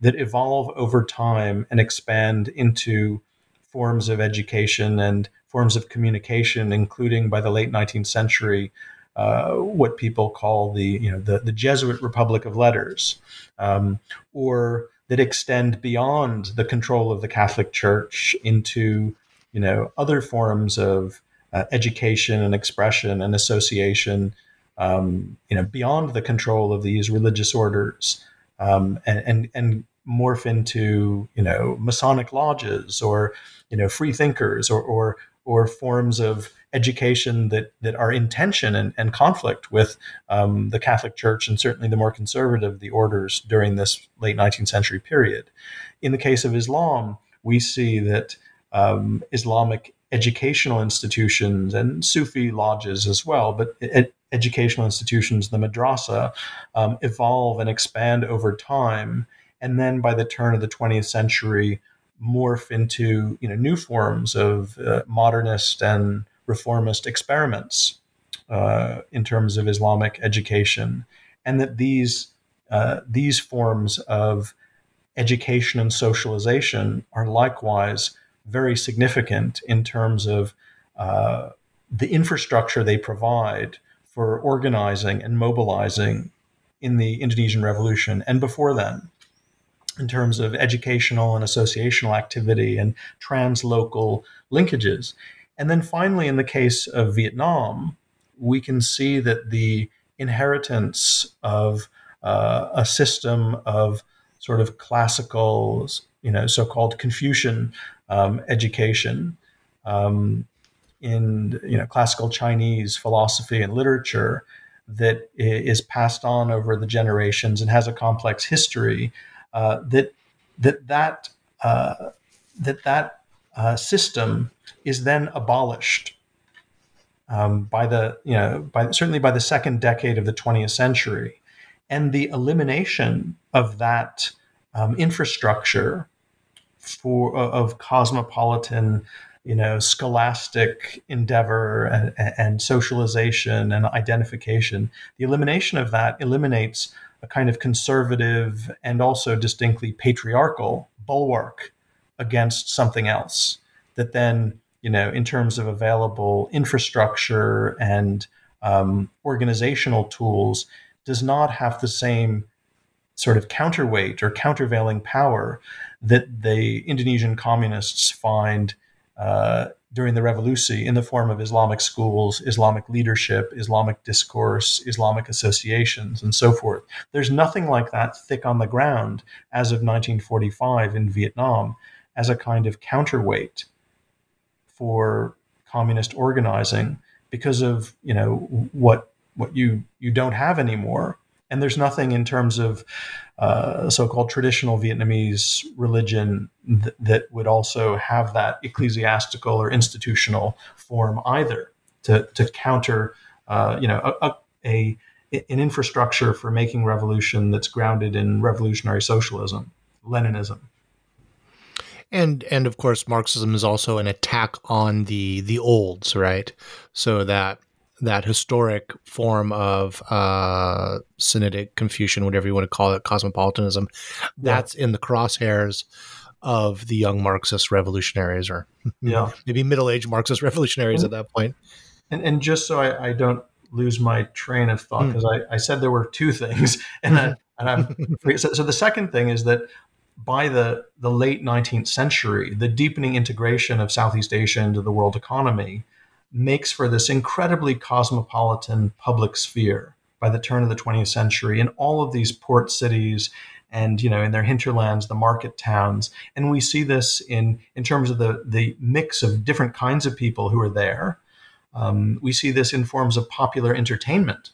that evolve over time and expand into forms of education and forms of communication, including by the late 19th century, uh, what people call the you know the, the Jesuit Republic of Letters, um, or that extend beyond the control of the Catholic Church into you know other forms of uh, education and expression and association, um, you know beyond the control of these religious orders, um, and, and and morph into you know Masonic lodges or you know free thinkers or or or forms of education that that are in tension and, and conflict with um, the Catholic Church and certainly the more conservative the orders during this late 19th century period. In the case of Islam, we see that um, Islamic educational institutions and Sufi lodges as well, but ed- educational institutions, the madrasa, um, evolve and expand over time. And then by the turn of the 20th century, morph into you know new forms of uh, modernist and reformist experiments uh, in terms of Islamic education, and that these uh, these forms of education and socialization are likewise very significant in terms of uh, the infrastructure they provide for organizing and mobilizing in the Indonesian Revolution and before then in terms of educational and associational activity and translocal linkages. And then finally, in the case of Vietnam, we can see that the inheritance of uh, a system of sort of classical, you know, so-called Confucian um, education um, in you know classical Chinese philosophy and literature that is passed on over the generations and has a complex history uh, that that that uh, that that uh, system is then abolished um, by the you know by certainly by the second decade of the 20th century, and the elimination of that um, infrastructure for of cosmopolitan you know scholastic endeavor and, and, socialization and identification the elimination of that eliminates a kind of conservative and also distinctly patriarchal bulwark against something else that then you know in terms of available infrastructure and um, organizational tools does not have the same sort of counterweight or countervailing power that the Indonesian communists find uh, during the Revolution in the form of Islamic schools, Islamic leadership, Islamic discourse, Islamic associations, and so forth. There's nothing like that thick on the ground as of 1945 in Vietnam as a kind of counterweight for communist organizing because of you know what what you you don't have anymore and there's nothing in terms of uh, so-called traditional Vietnamese religion th- that would also have that ecclesiastical or institutional form either to, to counter, uh, you know, a, a, an infrastructure for making revolution that's grounded in revolutionary socialism, Leninism. And and of course, Marxism is also an attack on the the olds, right? So that that historic form of uh, Sinitic Confucian, whatever you want to call it, cosmopolitanism, that's yeah. in the crosshairs of the young Marxist revolutionaries, or <laughs> yeah. maybe middle-aged Marxist revolutionaries at that point. And, and just so I, I, don't lose my train of thought, because mm. I, I, said there were two things, <laughs> and, I, <laughs> and I'm so, so the second thing is that by the, the late 19th century, the deepening integration of Southeast Asia into the world economy makes for this incredibly cosmopolitan public sphere by the turn of the 20th century in all of these port cities and you know in their hinterlands the market towns. And we see this in in terms of the the mix of different kinds of people who are there. Um, we see this in forms of popular entertainment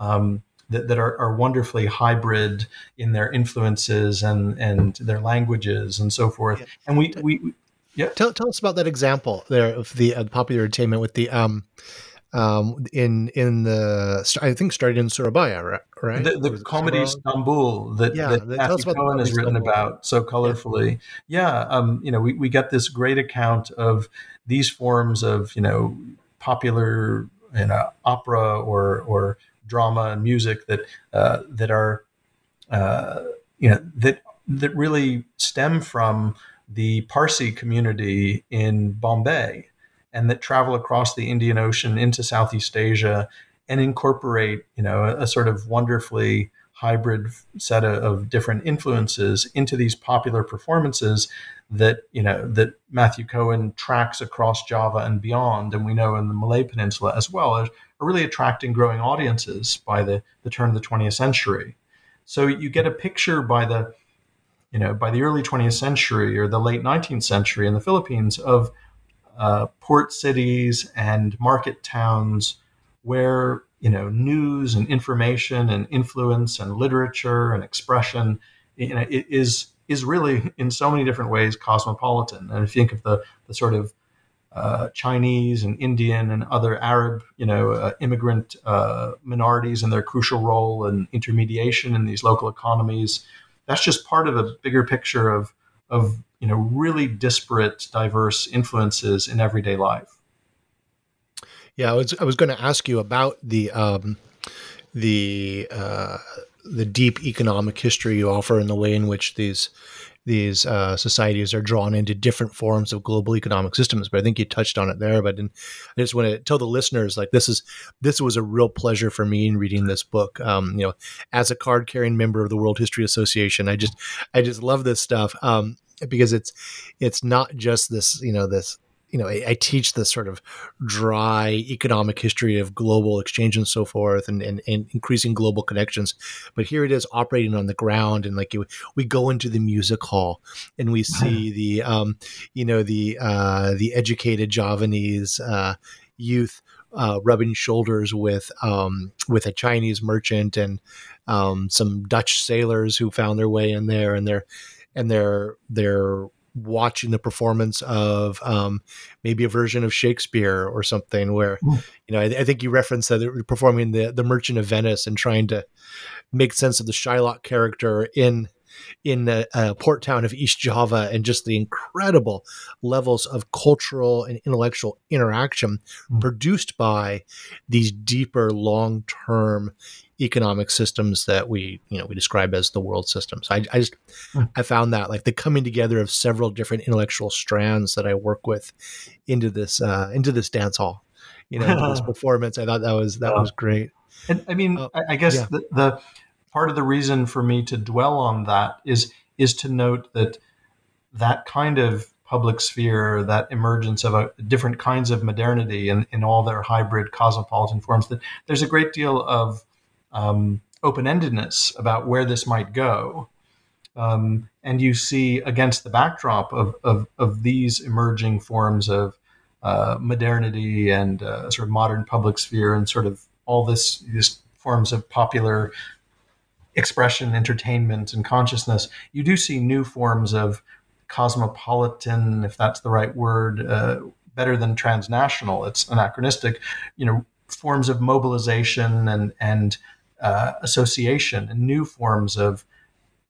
um, that, that are, are, wonderfully hybrid in their influences and and their languages and so forth. And we we yeah. Tell, tell us about that example there of the uh, popular entertainment with the um um in in the I think started in Surabaya, right? The, the Komedie Stamboel that, yeah, that Matthew Cohen has written about so colorfully. Yeah, yeah um, you know, we, we get this great account of these forms of you know popular you know opera or or drama and music that uh, that are uh, you know that that really stem from the Parsi community in Bombay and that travel across the Indian Ocean into Southeast Asia and incorporate, you know, a, a sort of wonderfully hybrid set of, of, different influences into these popular performances that you know that Matthew Cohen tracks across Java and beyond, and we know in the Malay Peninsula as well, are really attracting growing audiences by the, the turn of the 20th century. So you get a picture by the you know, by the early 20th century or the late 19th century in the Philippines of uh, port cities and market towns where, you know, news and information and influence and literature and expression, you know, is is really in so many different ways cosmopolitan. And if you think of the, the sort of uh, Chinese and Indian and other Arab, you know, uh, immigrant uh, minorities and their crucial role in intermediation in these local economies, that's just part of a bigger picture of of you know really disparate, diverse influences in everyday life. Yeah, I was I was going to ask you about the um, the uh, the deep economic history you offer and the way in which these these uh, societies are drawn into different forms of global economic systems. But I think you touched on it there. But in, I just want to tell the listeners, like this is this was a real pleasure for me in reading this book. Um, you know, as a card carrying member of the World History Association, I just I just love this stuff um, because it's it's not just this you know this you know, I, I, teach this sort of dry economic history of global exchange and so forth and, and, and, increasing global connections. But here it is operating on the ground. And like you, we go into the music hall and we see the, um, you know, the, uh, the educated Javanese, uh, youth, uh, rubbing shoulders with, um, with a Chinese merchant and, um, some Dutch sailors who found their way in there and they're, and they're, they're, watching the performance of um, maybe a version of Shakespeare or something where mm. you know I, I, think you referenced that they're performing the the Merchant of Venice and trying to make sense of the Shylock character in in the uh, port town of East Java and just the incredible levels of cultural and intellectual interaction mm. produced by these deeper long term economic systems that we you know we describe as the world systems I, I just mm. i found that like the coming together of several different intellectual strands that i work with into this uh into this dance hall you know into this <laughs> performance i thought that was that yeah. was great and i mean uh, i guess yeah. the, the part of the reason for me to dwell on that is is to note that that kind of public sphere, that emergence of a, different kinds of modernity in, in all their hybrid cosmopolitan forms, that there's a great deal of um, open endedness about where this might go. Um, and you see against the backdrop of, of, of these emerging forms of uh, modernity and uh, sort of modern public sphere and sort of all this these forms of popular expression, entertainment, and consciousness, you do see new forms of cosmopolitan, if that's the right word, uh, better than transnational. It's anachronistic, you know, forms of mobilization and and uh, association and new forms of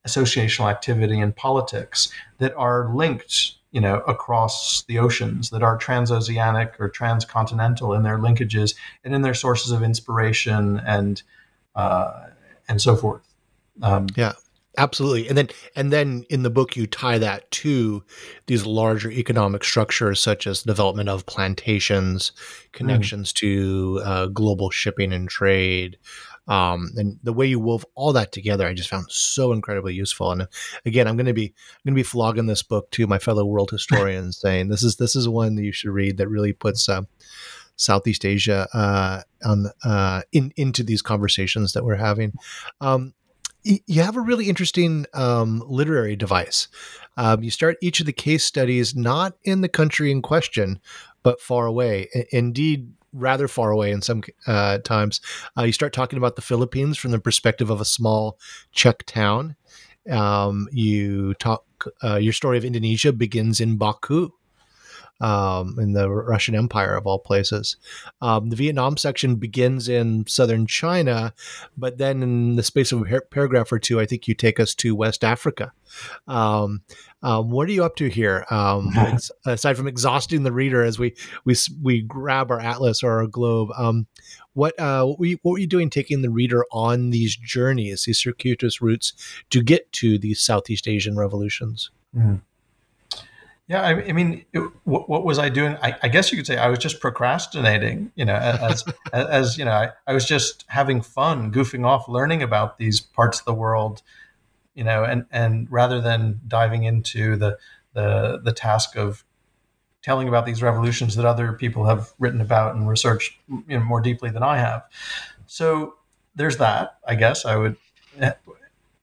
associational activity and politics that are linked you know, across the oceans that are transoceanic or transcontinental in their linkages and in their sources of inspiration and uh, and so forth. Um, yeah, absolutely. And then and then in the book you tie that to these larger economic structures such as development of plantations, connections mm. to uh, global shipping and trade, um, and the way you wove all that together, I just found so incredibly useful. And again, I'm going to be I'm going to be flogging this book to my fellow world historians, <laughs> saying this is this is one that you should read that really puts uh, Southeast Asia uh, on uh, in into these conversations that we're having. Um, you have a really interesting um, literary device. Um, you start each of the case studies not in the country in question, but far away. indeed, rather far away in some uh, times. Uh, you start talking about the Philippines from the perspective of a small Czech town. Um, you talk. Uh, your story of Indonesia begins in Baku, um, in the Russian Empire of all places. Um, the Vietnam section begins in southern China, but then in the space of a paragraph or two, I think you take us to West Africa. Um, um, what are you up to here? Um, <laughs> aside from exhausting the reader as we we we grab our atlas or our globe, um, what uh, what were, you, what were you doing taking the reader on these journeys, these circuitous routes to get to these Southeast Asian revolutions? Mm. Yeah, I, I mean, it, what, what, was I doing? I, I, guess you could say I was just procrastinating. You know, as <laughs> as, as, you know, I, I, was just having fun, goofing off, learning about these parts of the world. You know, and and rather than diving into the the the task of telling about these revolutions that other people have written about and researched you know, more deeply than I have. So there's that. I guess I would eh,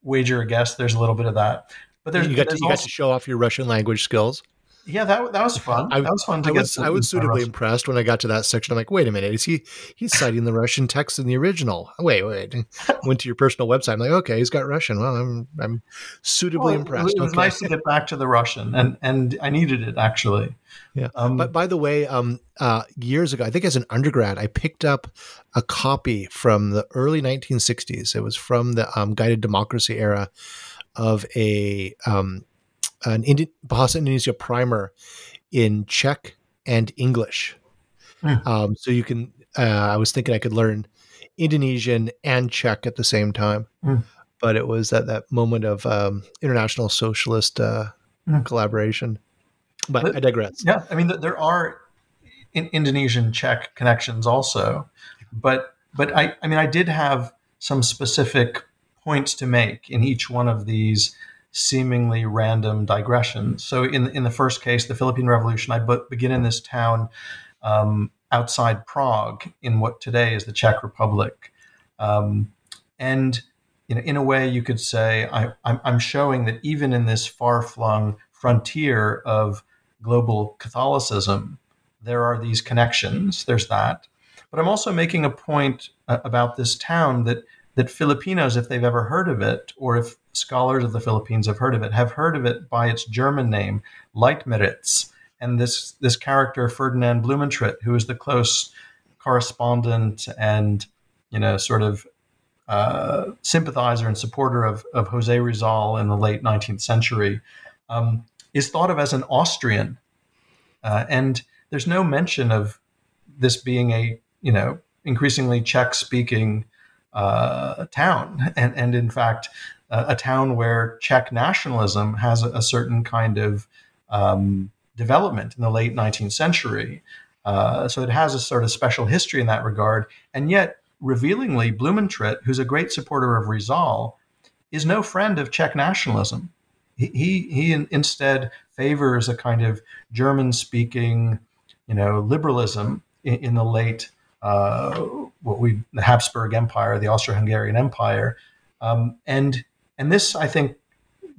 wager a guess. There's a little bit of that. But there's you got, to, you also, got to show off your Russian language skills. Yeah, that that was fun. I, that was fun. I was I was suitably impressed when I got to that section. I'm like, wait a minute, is he he's citing the Russian text in the original? Wait, wait. <laughs> Went to your personal website. I'm like, okay, he's got Russian. Well, I'm I'm suitably well, impressed. It was okay. nice to get back to the Russian, and and I needed it actually. Yeah. Um, but by the way, um, uh, years ago, I think as an undergrad, I picked up a copy from the early 1960s. It was from the um, guided democracy era of a um, an Indi- Bahasa Indonesia primer in Czech and English. Mm. Um, so you can. Uh, I was thinking I could learn Indonesian and Czech at the same time, mm. but it was at that moment of um, international socialist uh, mm. collaboration. But, but, I digress. Yeah, I mean there are in Indonesian Czech connections also, but but I I mean I did have some specific points to make in each one of these seemingly random digressions. So in in the first case, the Philippine Revolution, I begin in this town um, outside Prague in what today is the Czech Republic, um, and you know, in a way, you could say I, I'm, I'm showing that even in this far flung frontier of global Catholicism, there are these connections. There's that, but I'm also making a point uh, about this town that that Filipinos, if they've ever heard of it, or if scholars of the Philippines have heard of it, have heard of it by its German name, Leitmeritz. And this, this character, Ferdinand Blumentritt, who is the close correspondent and, you know, sort of uh, sympathizer and supporter of, of Jose Rizal in the late 19th century, um, is thought of as an Austrian. Uh, and there's no mention of this being a, you know, increasingly Czech speaking uh, town. And, and in fact, a town where Czech nationalism has a, a certain kind of um, development in the late 19th century. Uh, so it has a sort of special history in that regard. And yet, revealingly, Blumentritt, who's a great supporter of Rizal, is no friend of Czech nationalism. He, he, he instead favors a kind of German speaking, you know, liberalism in, in the late uh, what we the Habsburg Empire, the Austro-Hungarian Empire, um, and and this I think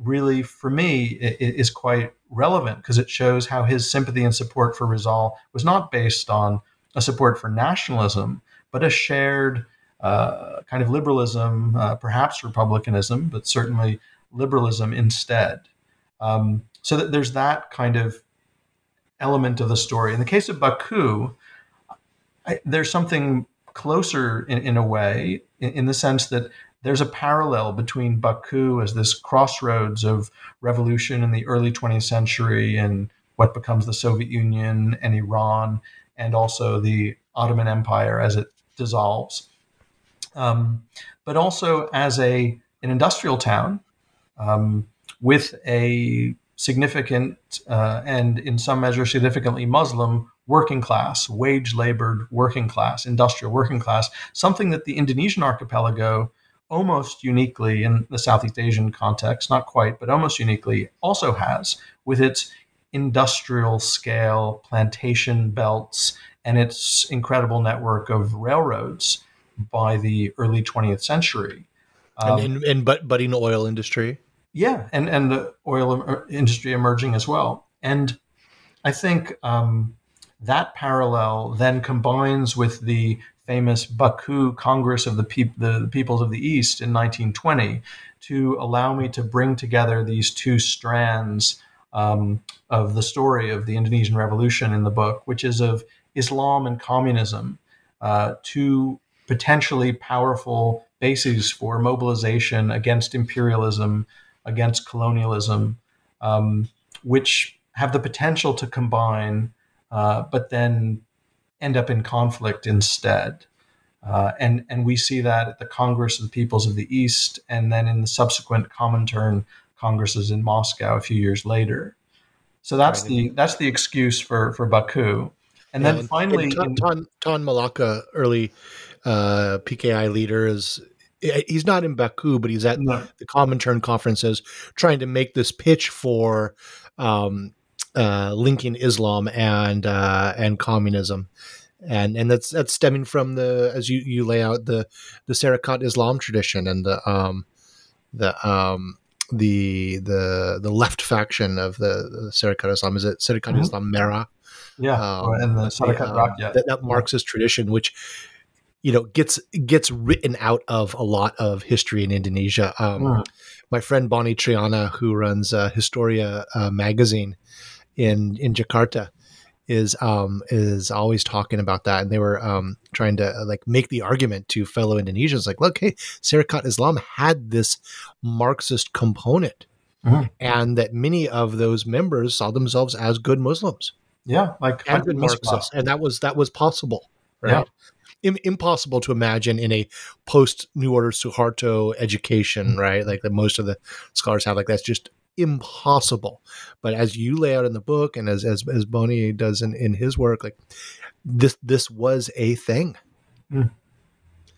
really for me is quite relevant because it shows how his sympathy and support for Rizal was not based on a support for nationalism, but a shared uh, kind of liberalism, uh, perhaps republicanism, but certainly liberalism instead. Um, so that there's that kind of element of the story. In the case of Baku, I, there's something closer in, in a way, in, in, the sense that there's a parallel between Baku as this crossroads of revolution in the early 20th century and what becomes the Soviet Union and Iran, and also the Ottoman Empire as it dissolves. Um, but also as a an industrial town um, with a significant uh, and in some measure significantly Muslim working class, wage labored working class, industrial working class, something that the Indonesian archipelago almost uniquely in the Southeast Asian context, not quite, but almost uniquely, also has with its industrial scale plantation belts and its incredible network of railroads by the early 20th century. Um, and, and, and but budding oil industry. Yeah, and and the oil industry emerging as well. And I think um, that parallel then combines with the famous Baku Congress of the, Pe- the Peoples of the East in 1920 to allow me to bring together these two strands um, of the story of the Indonesian Revolution in the book, which is of Islam and communism, uh, two potentially powerful bases for mobilization against imperialism, against colonialism, um, which have the potential to combine, uh, but then end up in conflict instead. Uh, and, and we see that at the Congress of the Peoples of the East, and then in the subsequent Comintern congresses in Moscow a few years later. So that's right. the that's the excuse for for Baku. And yeah, then and, finally, and Tan, Tan Malaka, early uh, PKI leader, is he's not in Baku, but he's at no. the Comintern conferences trying to make this pitch for um, uh, linking Islam and uh, and communism, and and that's that's stemming from the as you, you lay out the the Sarekat Islam tradition and the um, the um, the the the left faction of the, the Sarekat Islam is it Sarekat mm-hmm. Islam Merah, yeah, um, and the Sarekat um, that, that Marxist tradition which you know gets gets written out of a lot of history in Indonesia. Um, mm. My friend Bonnie Triyana, who runs uh, Historia uh, magazine in in Jakarta, is um, is always talking about that, and they were um, trying to uh, like make the argument to fellow Indonesians, like, look, hey, Sarekat Islam had this Marxist component, mm. and that many of those members saw themselves as good Muslims. Yeah, like and good Marxists, and that was that was possible, right? Yeah impossible to imagine in a post New Order Suharto education, mm-hmm. right? Like that most of the scholars have, like that's just impossible. But as you lay out in the book, and as as, as Bonnie does in, in his work, like this this was a thing. Mm.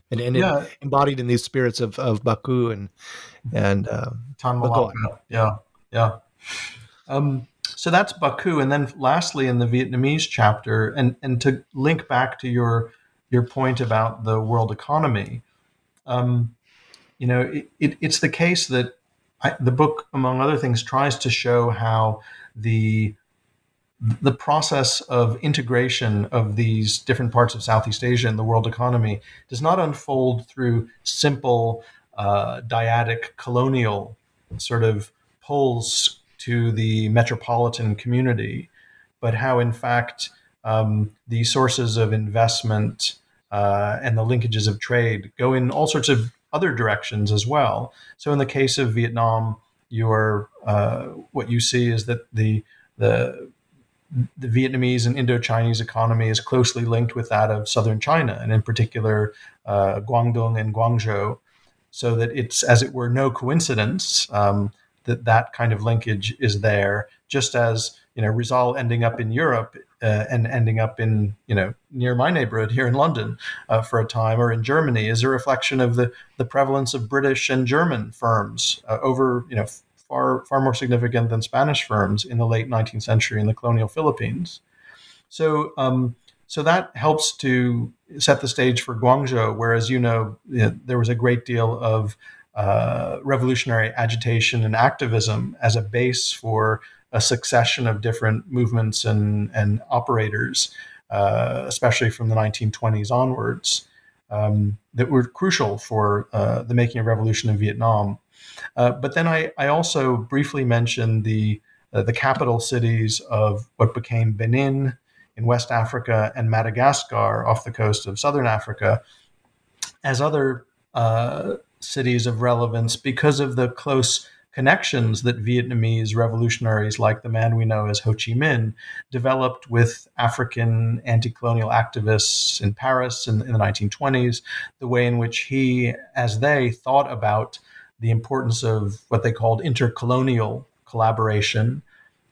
And, and yeah. it, embodied in these spirits of, of Baku and and uh, Tan Yeah, yeah. Um, so that's Baku, and then lastly in the Vietnamese chapter, and and to link back to your your point about the world economy, um, you know, it, it, it's the case that I, the book, among other things, tries to show how the the process of integration of these different parts of Southeast Asia and the world economy does not unfold through simple uh, dyadic colonial sort of pulls to the metropolitan community, but how, in fact, um, the sources of investment uh, and the linkages of trade go in all sorts of other directions as well. So, in the case of Vietnam, your uh, what you see is that the the the Vietnamese and Indo-Chinese economy is closely linked with that of southern China, and in particular uh, Guangdong and Guangzhou. So that it's, as it were, no coincidence um, that that kind of linkage is there. Just as you know, Rizal ending up in Europe uh, and ending up in you know near my neighborhood here in London uh, for a time, or in Germany, is a reflection of the the prevalence of British and German firms uh, over you know far far more significant than Spanish firms in the late 19th century in the colonial Philippines. So. Um, so that helps to set the stage for Guangzhou, where, as you know, there was a great deal of uh, revolutionary agitation and activism as a base for a succession of different movements and, and operators, uh, especially from the 1920s onwards, um, that were crucial for uh, the making of revolution in Vietnam. Uh, but then I, I also briefly mentioned the uh, the capital cities of what became Benin in West Africa and Madagascar off the coast of southern Africa as other uh, cities of relevance because of the close connections that Vietnamese revolutionaries, like the man we know as Ho Chi Minh, developed with African anti colonial activists in Paris in, in, the 1920s, the way in which he, as they, thought about the importance of what they called intercolonial collaboration,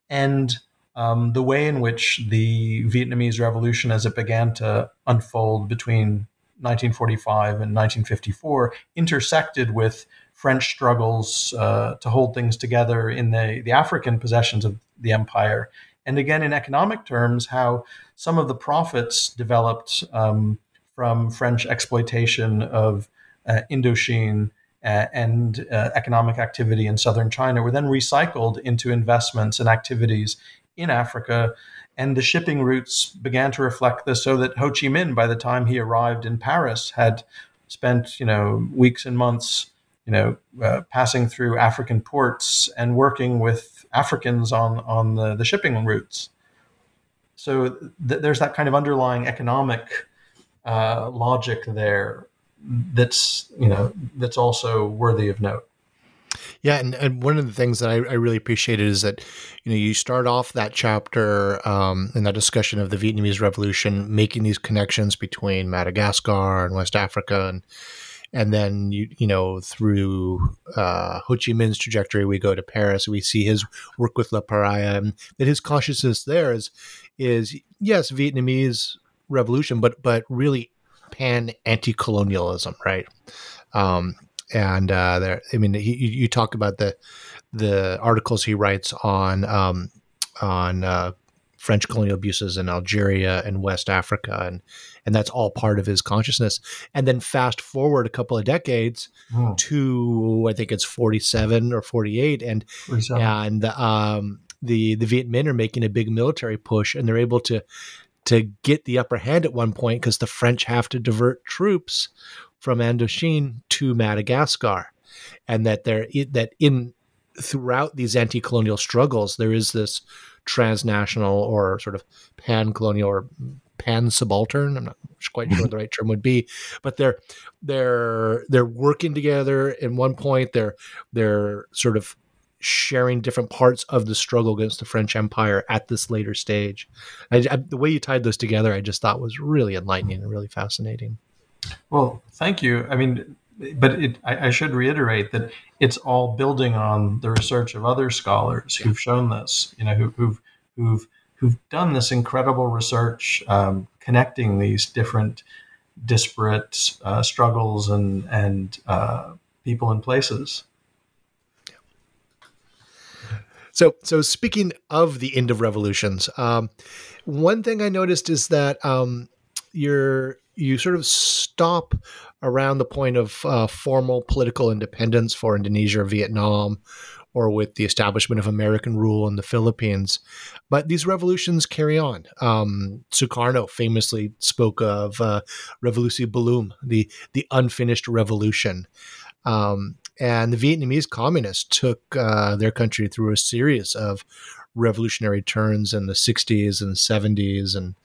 and um, the way in which the Vietnamese Revolution, as it began to unfold between 1945 and 1954, intersected with French struggles uh, to hold things together in the, the African possessions of the empire. And again, in economic terms, how some of the profits developed um, from French exploitation of uh, Indochine uh, and uh, economic activity in southern China were then recycled into investments and activities in Africa. And the shipping routes began to reflect this so that Ho Chi Minh, by the time he arrived in Paris, had spent, you know, weeks and months you know, uh, passing through African ports and working with Africans on on the, the shipping routes. So th- there's that kind of underlying economic uh, logic there that's you know that's also worthy of note. Yeah, and, and one of the things that I, I really appreciated is that you know you start off that chapter um, in that discussion of the Vietnamese Revolution, making these connections between Madagascar and West Africa, and and then you you know through uh, Ho Chi Minh's trajectory, we go to Paris. We see his work with Le Paria, and that his consciousness there is is yes Vietnamese revolution, but but really pan anti-colonialism, right? Um, and uh, there, I mean, he, you talk about the the articles he writes on um, on uh, French colonial abuses in Algeria and West Africa, and and that's all part of his consciousness. And then fast forward a couple of decades oh. to I think it's 47 or 48 and 47. and um, the the Viet Minh are making a big military push and they're able to to get the upper hand at one point because the French have to divert troops from Indochine to Madagascar and that there that in throughout these anti-colonial struggles there is this transnational or sort of pan-colonial or pan subaltern. I'm not quite sure what the <laughs> right term would be, but they're they're they're working together. In one point, they're they're sort of sharing different parts of the struggle against the French Empire at this later stage. I, I, the way you tied those together, I just thought was really enlightening and really fascinating. Well, thank you. I mean, but it, I, I, should reiterate that it's all building on the research of other scholars who've shown this. You know, who, who've who've who've done this incredible research um, connecting these different disparate uh, struggles and and uh, people and places. So, so speaking of the end of revolutions, um, one thing I noticed is that um, you're you sort of stop around the point of uh, formal political independence for Indonesia or Vietnam, or with the establishment of American rule in the Philippines. But these revolutions carry on. Um, Sukarno famously spoke of uh, Revolusi Belum, the, the unfinished revolution. Um, and the Vietnamese communists took uh, their country through a series of revolutionary turns in the 60s and 70s and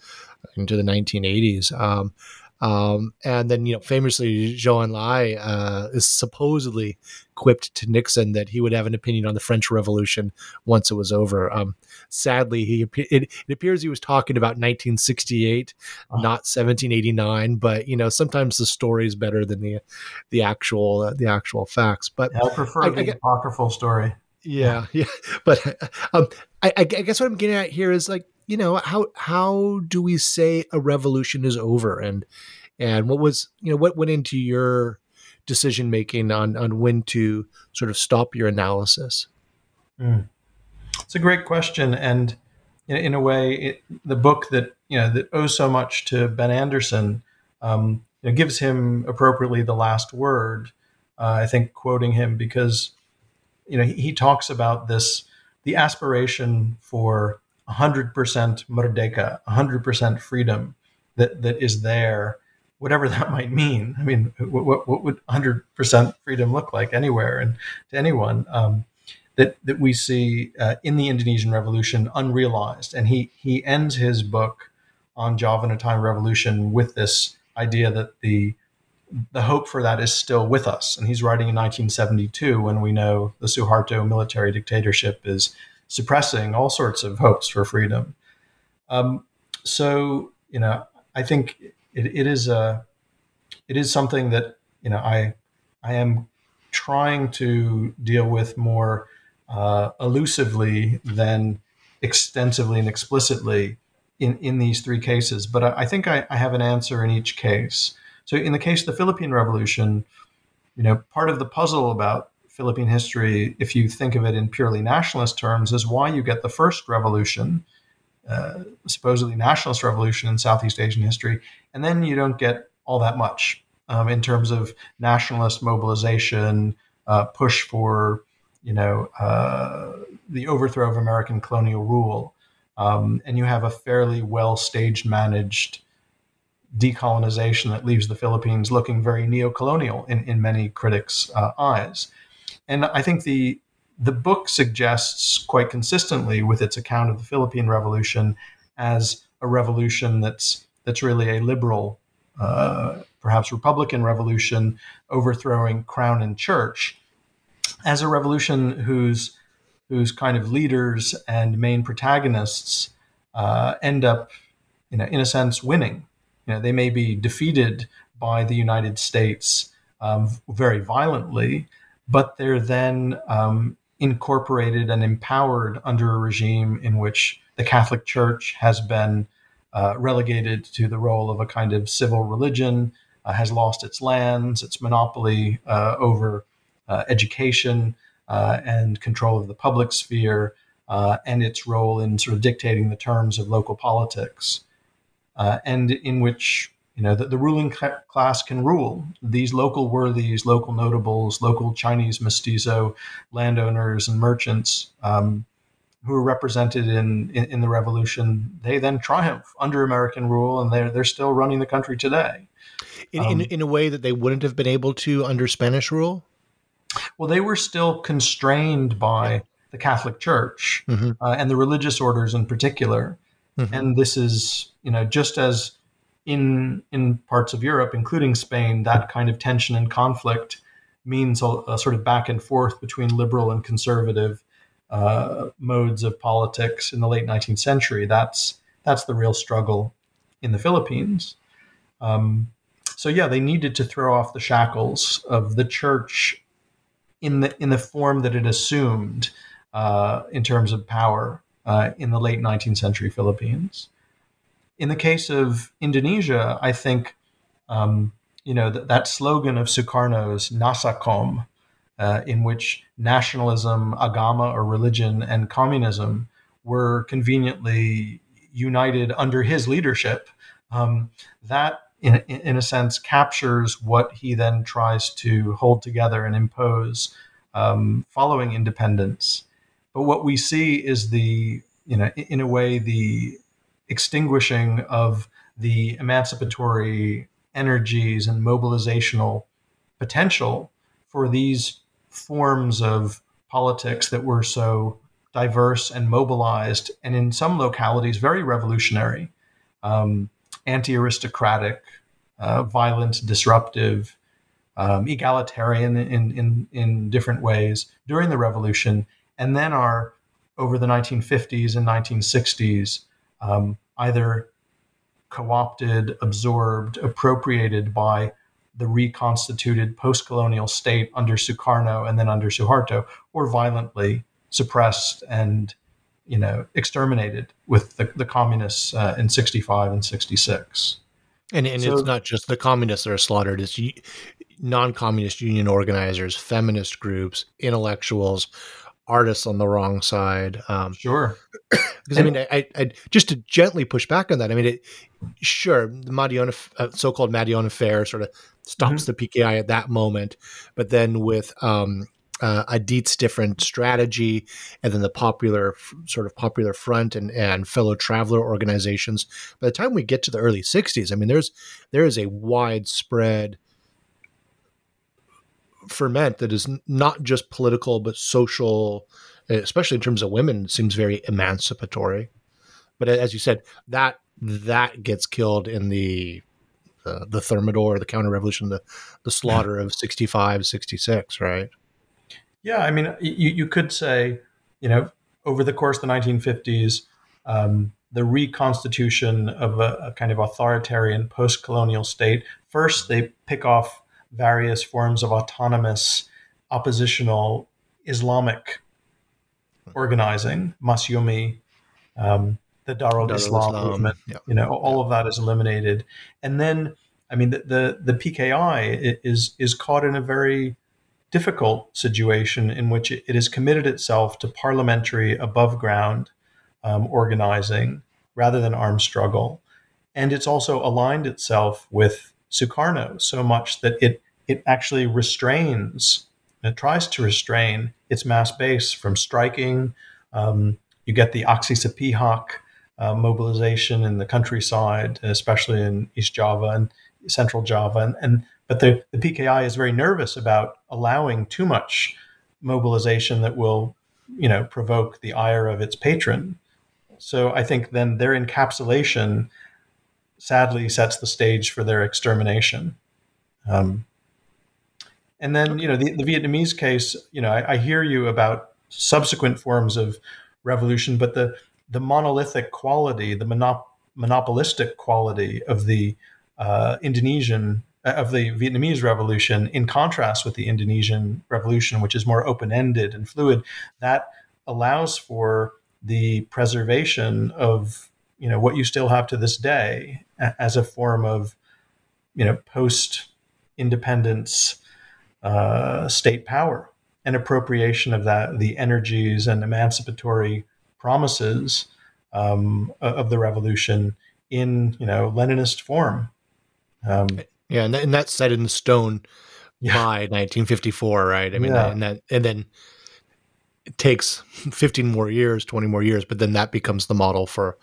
into the 1980s. Um, um, and then, you know, famously, Zhou Enlai uh, is supposedly quipped to Nixon that he would have an opinion on the French Revolution once it was over. Um, sadly, he it, it, appears he was talking about 1968, oh. not 1789. But you know, sometimes the story is better than the the actual uh, the actual facts. But yeah, I prefer I, the I, apocryphal story. Yeah, <laughs> yeah. But um, I, I guess what I'm getting at here is like you know how how do we say a revolution is over? And and what was you know what went into your decision making on on when to sort of stop your analysis? Mm. it's a great question. And in, in a way it, the book that you know that owes so much to Ben Anderson um, you know, gives him appropriately the last word uh, i think quoting him because you know he, he talks about this the aspiration for 100% merdeka, 100% freedom that, that is there, whatever <laughs> that might mean. I mean, what, what would 100% freedom look like anywhere and to anyone? Um, that, that we see uh, in the Indonesian Revolution unrealized. And he, he ends his book on Java and a Time Revolution with this idea that the the hope for that is still with us. And he's writing in 1972 when we know the Suharto military dictatorship is suppressing all sorts of hopes for freedom. Um, so, you know, I think it, it is a, it is something that, you know, I, I am trying to deal with more uh, elusively than extensively and explicitly in, in these three cases. But I, I think I, I have an answer in each case. So in the case of the Philippine Revolution, you know, part of the puzzle about Philippine history, if you think of it in purely nationalist terms, is why you get the first revolution, uh, supposedly nationalist revolution in Southeast Asian history, and then you don't get all that much um, in terms of nationalist mobilization, uh, push for, you know, uh, the overthrow of American colonial rule, um, and you have a fairly well staged managed decolonization that leaves the Philippines looking very neo-colonial in, in many critics' uh, eyes. And I think the the book suggests quite consistently with its account of the Philippine Revolution as a revolution that's that's really a liberal, uh, perhaps Republican revolution overthrowing crown and church, as a revolution whose whose kind of leaders and main protagonists uh, end up, you know, in a sense, winning. You know, they may be defeated by the United States um, very violently, but they're then um, incorporated and empowered under a regime in which the Catholic Church has been uh, relegated to the role of a kind of civil religion, uh, has lost its lands, its monopoly uh, over uh, education, uh, and control of the public sphere and its role in sort of dictating the terms of local politics, and in which you know the, the ruling class can rule. These local worthies, local notables, local Chinese mestizo landowners and merchants. Um, who are represented in, in, in, the revolution, they then triumph under American rule, and they're they're still running the country today. In, um, in, in a way that they wouldn't have been able to under Spanish rule. Well, they were still constrained by the Catholic Church mm-hmm. uh, and the religious orders in particular. Mm-hmm. And this is, you know, just as in in parts of Europe, including Spain, that kind of tension and conflict means a, a sort of back and forth between liberal and conservative uh, modes of politics in the late 19th century. That's that's the real struggle in the Philippines. Um, so yeah, they needed to throw off the shackles of the church in the in the form that it assumed uh, in terms of power uh, in the late 19th century Philippines. In the case of Indonesia, I think um, you know th- that slogan of Sukarno's "Nasakom," uh, in which nationalism, agama or religion, and communism were conveniently united under his leadership. Um, that in, in a sense, captures what he then tries to hold together and impose um, following independence. But what we see is the, you know, in a way, the extinguishing of the emancipatory energies and mobilizational potential for these forms of politics that were so diverse and mobilized, and in some localities, very revolutionary. Um, anti aristocratic, uh, violent, disruptive, um, egalitarian in, in, in different ways during the revolution, and then are over the 1950s and 1960s um, either co opted, absorbed, appropriated by the reconstituted post colonial state under Sukarno and then under Suharto, or violently suppressed and you know, exterminated with the, the communists uh, in 65 and 66. And, and so, it's not just the communists that are slaughtered, it's non communist union organizers, feminist groups, intellectuals, artists on the wrong side. Um, sure. <coughs> Because I mean, I, I, just to gently push back on that. I mean, it, sure, the Madiun, uh, so-called Madiun affair, sort of stops mm-hmm. the PKI at that moment, but then with um, uh, Aidit's different strategy, and then the popular sort of popular front and, and fellow traveler organizations. By the time we get to the early '60s, I mean, there's there is a widespread ferment that is not just political but social, especially in terms of women. seems very emancipatory. But as you said, that that gets killed in the the, the Thermidor, the counter revolution, the the slaughter of 65, 66, right? Yeah, I mean, you, you could say, you know, over the course of the 1950s, um, the reconstitution of a, a kind of authoritarian post colonial state. First, they pick off various forms of autonomous oppositional Islamic organizing, Masyumi, um, the Darul Islam, Islam, movement. Yeah. You know, all of that is eliminated, and then I mean, the the, the PKI is is caught in a very difficult situation in which it, it has committed itself to parliamentary above ground um, organizing rather than armed struggle. And it's also aligned itself with Sukarno so much that it, it actually restrains, it tries to restrain its mass base from striking. Um, you get the Aksi uh, mobilization in the countryside, especially in East Java and Central Java. And, and but the, the PKI is very nervous about allowing too much mobilization that will, you know, provoke the ire of its patron. So I think then their encapsulation sadly sets the stage for their extermination. Um, and then, you know, the, the, Vietnamese case, you know, I, I, hear you about subsequent forms of revolution, but the, the monolithic quality, the monop- monopolistic quality of the uh, Indonesian, uh, of the Vietnamese revolution, in contrast with the Indonesian revolution, which is more open ended and fluid, that allows for the preservation of you know what you still have to this day as a form of you know post independence uh, state power and appropriation of that the energies and emancipatory promises um, of the revolution in you know Leninist form. Um, yeah, and, that, and that's set in stone yeah. by 1954, right? I mean, yeah. and that and then it takes 15 more years, 20 more years, but then that becomes the model for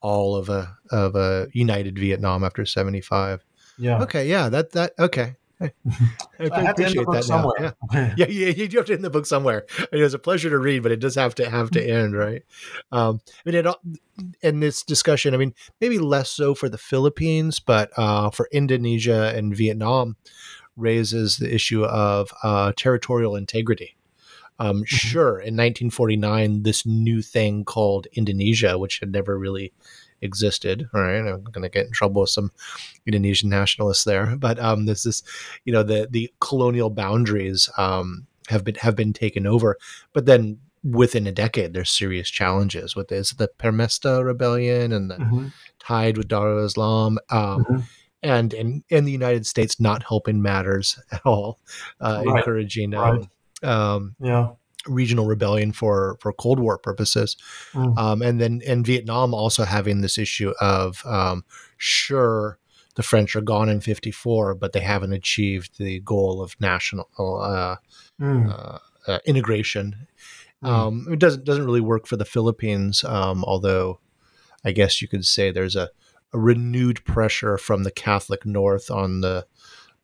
all of a of a united Vietnam after 75. Yeah. Okay. Yeah. That that okay. <laughs> I, I appreciate that somewhere. Yeah. <laughs> yeah, yeah, you have to end the book somewhere. it was a pleasure to read, but it does have to have to end, right? Um, I mean, it, in this discussion, I mean, maybe less so for the Philippines, but uh, for Indonesia and Vietnam, raises the issue of uh, territorial integrity. Um, mm-hmm. sure, in 1949, this new thing called Indonesia, which had never really existed. All right, I'm going to get in trouble with some Indonesian nationalists there, <laughs> but um, this is, you know, the the colonial boundaries um, have been have been taken over, but then within a decade, there's serious challenges with this the Permesta rebellion and the mm-hmm. tide with Darul Islam. Um, mm-hmm and in in the United States not helping matters at all, uh, right. encouraging um, right um, yeah regional rebellion for for Cold War purposes, mm. um, and then in Vietnam also having this issue of um, sure the French are gone in '54, but they haven't achieved the goal of national uh, mm. uh, uh, integration. Mm. Um, it doesn't doesn't really work for the Philippines, um, although I guess you could say there's a, a renewed pressure from the Catholic North on the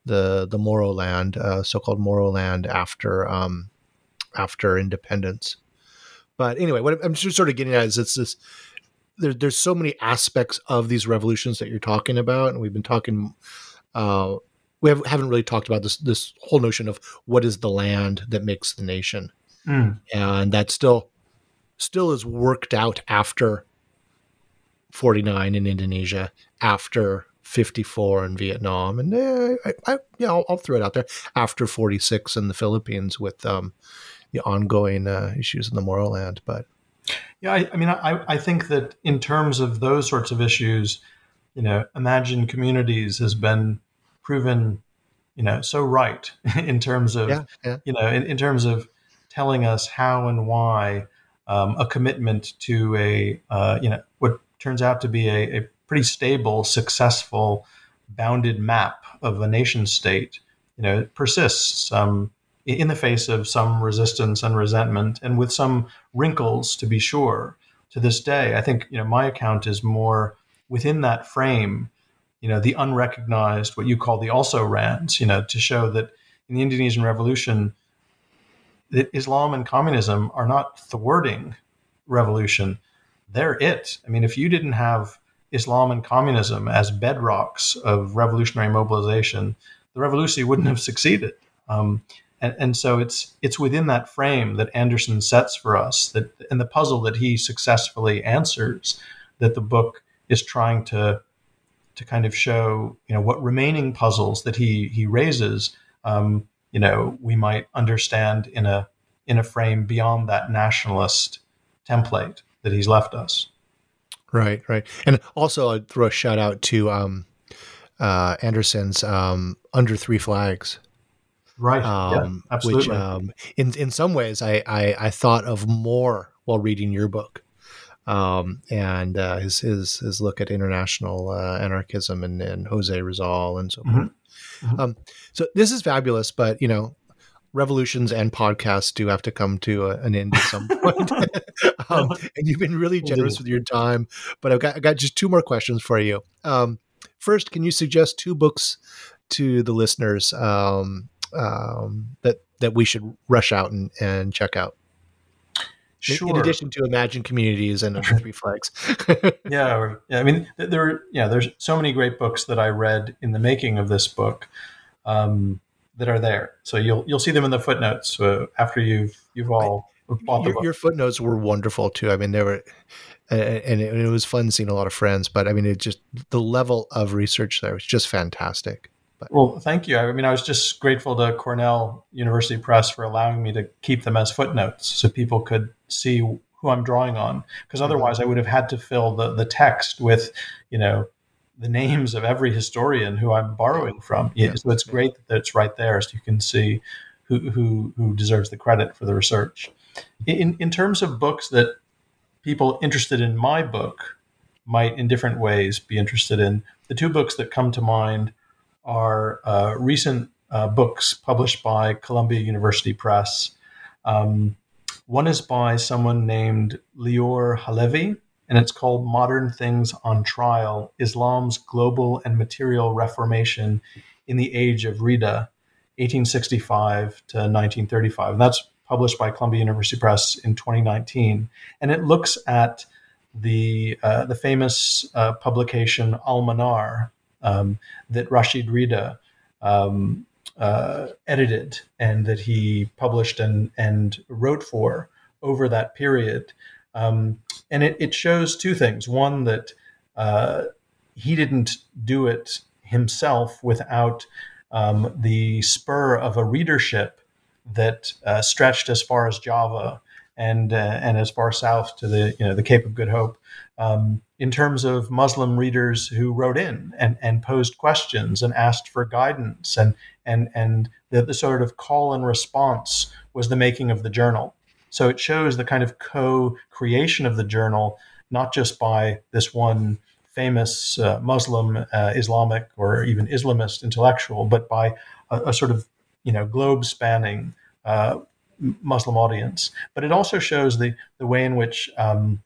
the the Moro land, uh, so-called Moro land after um, after independence. But anyway, what I'm just sort of getting at is it's this. There, there's so many aspects of these revolutions that you're talking about, and we've been talking. Uh, we have, not really talked about this this whole notion of what is the land that makes the nation, mm. and that still still is worked out after 49 in Indonesia, after 54 in Vietnam, and uh, I, I, yeah, I'll, I'll, throw it out there after 46 in the Philippines with um, the ongoing uh, issues in the Moro land. But yeah, I, I mean, I, I think that in terms of those sorts of issues, you know, Imagined Communities has been proven, you know, so right <laughs> in terms of, yeah, yeah. you know, in, in, terms of telling us how and why um, a commitment to a, uh, you know, what turns out to be a, a pretty stable, successful, bounded map of a nation state, you know, persists um, in the face of some resistance and resentment, and with some wrinkles, to be sure. To this day, I think you know my account is more within that frame. You know, the unrecognized, what you call the also rans. You know, to show that in the Indonesian Revolution, that Islam and communism are not thwarting revolution; they're it. I mean, if you didn't have Islam and communism as bedrocks of revolutionary mobilization, the revolution wouldn't have succeeded. Um, and, and, so it's it's within that frame that Anderson sets for us that and the puzzle that he successfully answers that the book is trying to to kind of show you know what remaining puzzles that he he raises um, you know we might understand in a in a frame beyond that nationalist template that he's left us. Right, right, and also I'd throw a shout out to um, uh, Anderson's um, Under Three Flags. Right. Um, yeah, absolutely. Which, um, in in some ways, I, I, I thought of more while reading your book, um, and uh, his his his look at international uh, anarchism and, and Jose Rizal and so forth. Mm-hmm. Mm-hmm. Um, so this is fabulous, but you know, revolutions and podcasts do have to come to a, an end at some point. <laughs> <laughs> um, and you've been really generous with your time. But I've got I got just two more questions for you. Um, first, can you suggest two books to the listeners um, um, that that we should rush out and, and check out? Sure. In addition to Imagined Communities and Under <laughs> Three Flags. yeah, yeah. I mean, there, are yeah, there's so many great books that I read in the making of this book um, that are there. So you'll you'll see them in the footnotes uh, after you've you've all bought the your, your footnotes were wonderful too. I mean, they were, and it, it was fun seeing a lot of friends. But I mean, it just the level of research there was just fantastic. But. Well, thank you. I mean, I was just grateful to Cornell University Press for allowing me to keep them as footnotes so people could see who I'm drawing on. Because mm-hmm. otherwise, I would have had to fill the, the text with, you know, the names of every historian who I'm borrowing from. Yeah. So it's great that it's right there so you can see who, who, who deserves the credit for the research. In, in terms of books that people interested in my book might, in different ways, be interested in, the two books that come to mind are uh, recent uh, books published by Columbia University Press. Um, one is by someone named Leor Halevi, and it's called Modern Things on Trial Islam's Global and Material Reformation in the Age of Rida, 1865 to 1935. And that's published by Columbia University Press in 2019. And it looks at the, uh, the famous uh, publication Al Manar, um, that Rashid Rida um, uh, edited and that he published and, and wrote for over that period. Um, and it, it, shows two things. One, that uh, he didn't do it himself without um, the spur of a readership that uh, stretched as far as Java and uh, and as far south to the you know the Cape of Good Hope, um, in terms of Muslim readers who wrote in and, and posed questions and asked for guidance and and and the, the sort of call and response was the making of the journal. So it shows the kind of co-creation of the journal, not just by this one famous uh, Muslim, uh, Islamic, or even Islamist intellectual, but by a, a sort of you know globe-spanning uh, Muslim audience. But it also shows the the way in which um,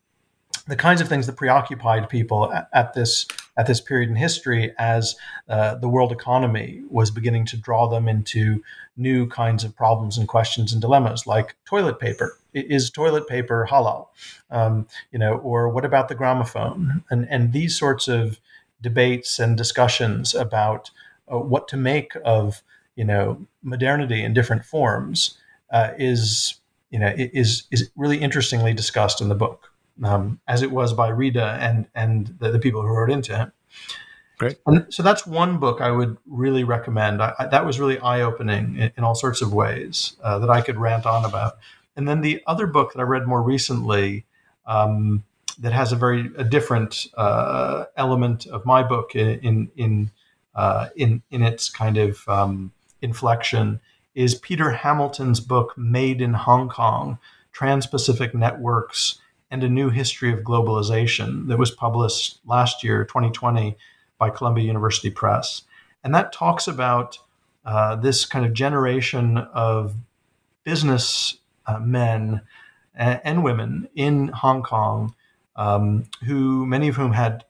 the kinds of things that preoccupied people at, at this at this period in history as uh, the world economy was beginning to draw them into new kinds of problems and questions and dilemmas like toilet paper. Is toilet paper halal? Um, you know or what about the gramophone? And and these sorts of debates and discussions about uh, what to make of you know modernity in different forms uh, is you know is is really interestingly discussed in the book, um, as it was by Rida and and the, the, people who wrote into him. Great. And so that's one book I would really recommend. I, I, that was really eye opening in, in, all sorts of ways uh, that I could rant on about. And then the other book that I read more recently. Um, that has a very a different uh, element of my book in in uh, in in its kind of um, inflection is Peter Hamilton's book, Made in Hong Kong Trans Pacific Networks and a New History of Globalization, that was published last year, 2020, by Columbia University Press. And that talks about uh, this kind of generation of business uh, men and, women in Hong Kong, um, who many of whom had,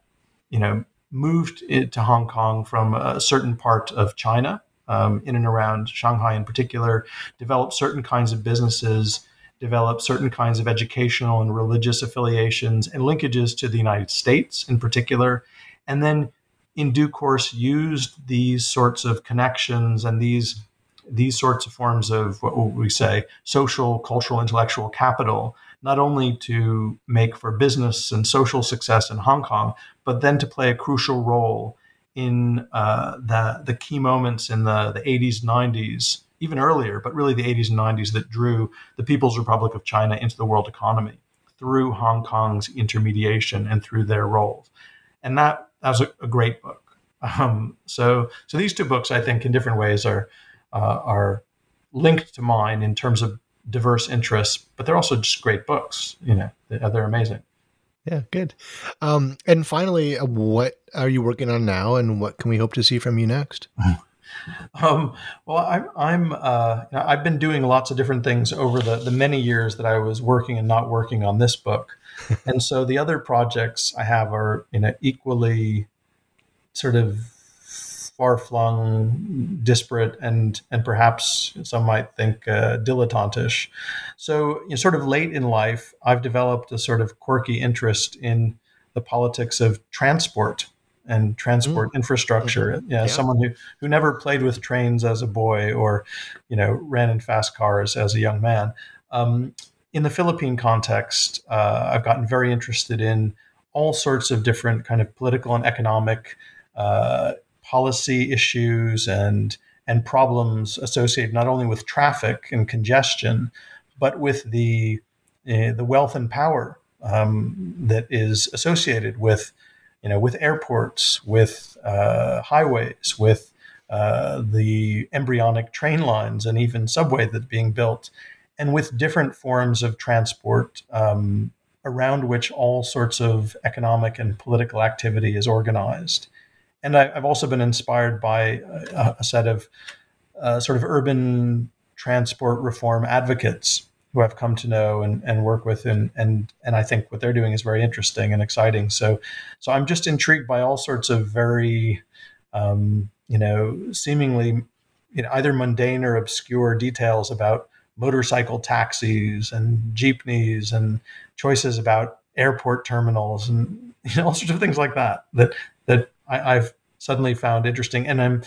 you know, moved to Hong Kong from a certain part of China um, in and around Shanghai in particular, developed certain kinds of businesses, developed certain kinds of educational and religious affiliations and linkages to the United States in particular, and then in due course used these sorts of connections and these these sorts of forms of what we say social, cultural, intellectual capital, not only to make for business and social success in Hong Kong, but then to play a crucial role in uh, the the key moments in the the 80s, 90s, even earlier, but really the 80s and 90s that drew the People's Republic of China into the world economy through Hong Kong's intermediation and through their roles. And that, that was a, a great book. Um, so, so these two books, I think, in different ways, are uh, are linked to mine in terms of diverse interests, but they're also just great books. You know, they're amazing. Yeah, good. Um, and finally, uh, what are you working on now, and what can we hope to see from you next? <laughs> <laughs> Um, well, I'm, I'm uh, you know, I've been doing lots of different things over the, the many years that I was working and not working on this book. <laughs> and so the other projects I have are, you know, equally sort of far flung, disparate, and, and perhaps some might think uh, dilettantish. So, you know, sort of late in life, I've developed a sort of quirky interest in the politics of transport and transport mm. infrastructure. Mm-hmm. Yeah, yeah, someone who who never played with trains as a boy or, you know, ran in fast cars as a young man. Um, in the Philippine context, uh, I've gotten very interested in all sorts of different kind of political and economic uh, policy issues and and problems associated not only with traffic and congestion, but with the uh, the wealth and power um, that is associated with you know, with airports, with uh, highways, with uh, the embryonic train lines, and even subway that's being built, and with different forms of transport um, around which all sorts of economic and political activity is organized. And I, have also been inspired by a, a set of uh, sort of urban transport reform advocates who I've come to know and, and work with and, and and I think what they're doing is very interesting and exciting. So so I'm just intrigued by all sorts of very um, you know seemingly you know, either mundane or obscure details about motorcycle taxis and jeepneys and choices about airport terminals and <laughs> you know, all sorts of things like that that that I, I've suddenly found interesting and I'm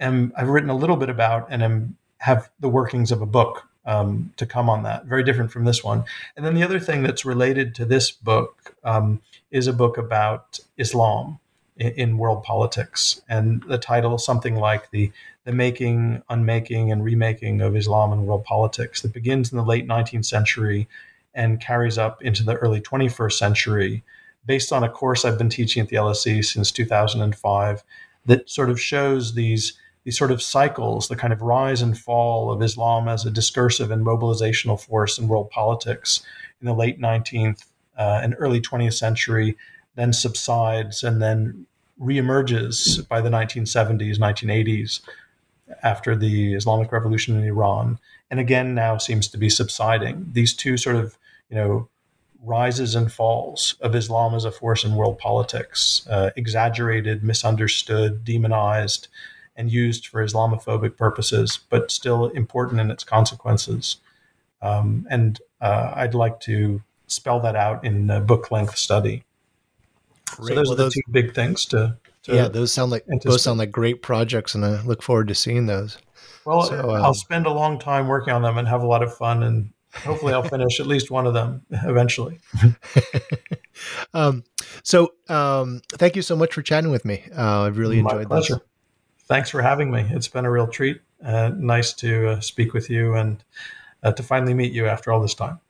am I've written a little bit about and I'm have the workings of a book um, to come on that. Very different from this one. And then the other thing that's related to this book um, is a book about Islam in, in, world politics, and the title something like the the making, unmaking, and remaking of Islam in world politics that begins in the late 19th century and carries up into the early 21st century, based on a course I've been teaching at the LSE since 2005 that sort of shows these these sort of cycles, the kind of rise and fall of Islam as a discursive and mobilizational force in world politics in the late 19th uh, and early 20th century, then subsides and then reemerges by the 1970s, 1980s after the Islamic Revolution in Iran, and again now seems to be subsiding. These two sort of, you know, rises and falls of Islam as a force in world politics, uh, exaggerated, misunderstood, demonized, and used for Islamophobic purposes, but still important in its consequences. Um, and uh, I'd like to spell that out in a book length study. Great. So those well, are the those, two big things to, to yeah. Those sound like both sound like great projects, and I look forward to seeing those. Well, so, uh, I'll spend a long time working on them and have a lot of fun, and hopefully, I'll finish at least one of them <laughs> eventually. <laughs> um, so, um, thank you so much for chatting with me. Uh, I've really enjoyed My pleasure. this thanks for having me. It's been a real treat. Uh, nice to uh, speak with you and uh, to finally meet you after all this time.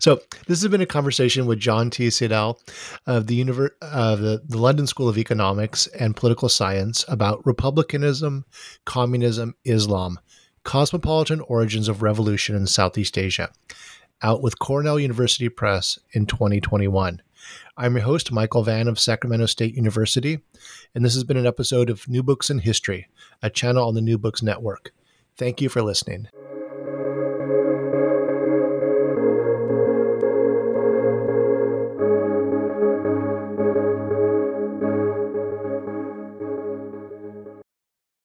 So this has been a conversation with John T. Sidel of the, uh, the, the London School of Economics and Political Science about republicanism, communism, Islam, cosmopolitan origins of revolution in Southeast Asia, out with Cornell University Press in 2021. I'm your host, Michael Vann of Sacramento State University, and this has been an episode of New Books in History, a channel on the New Books Network. Thank you for listening.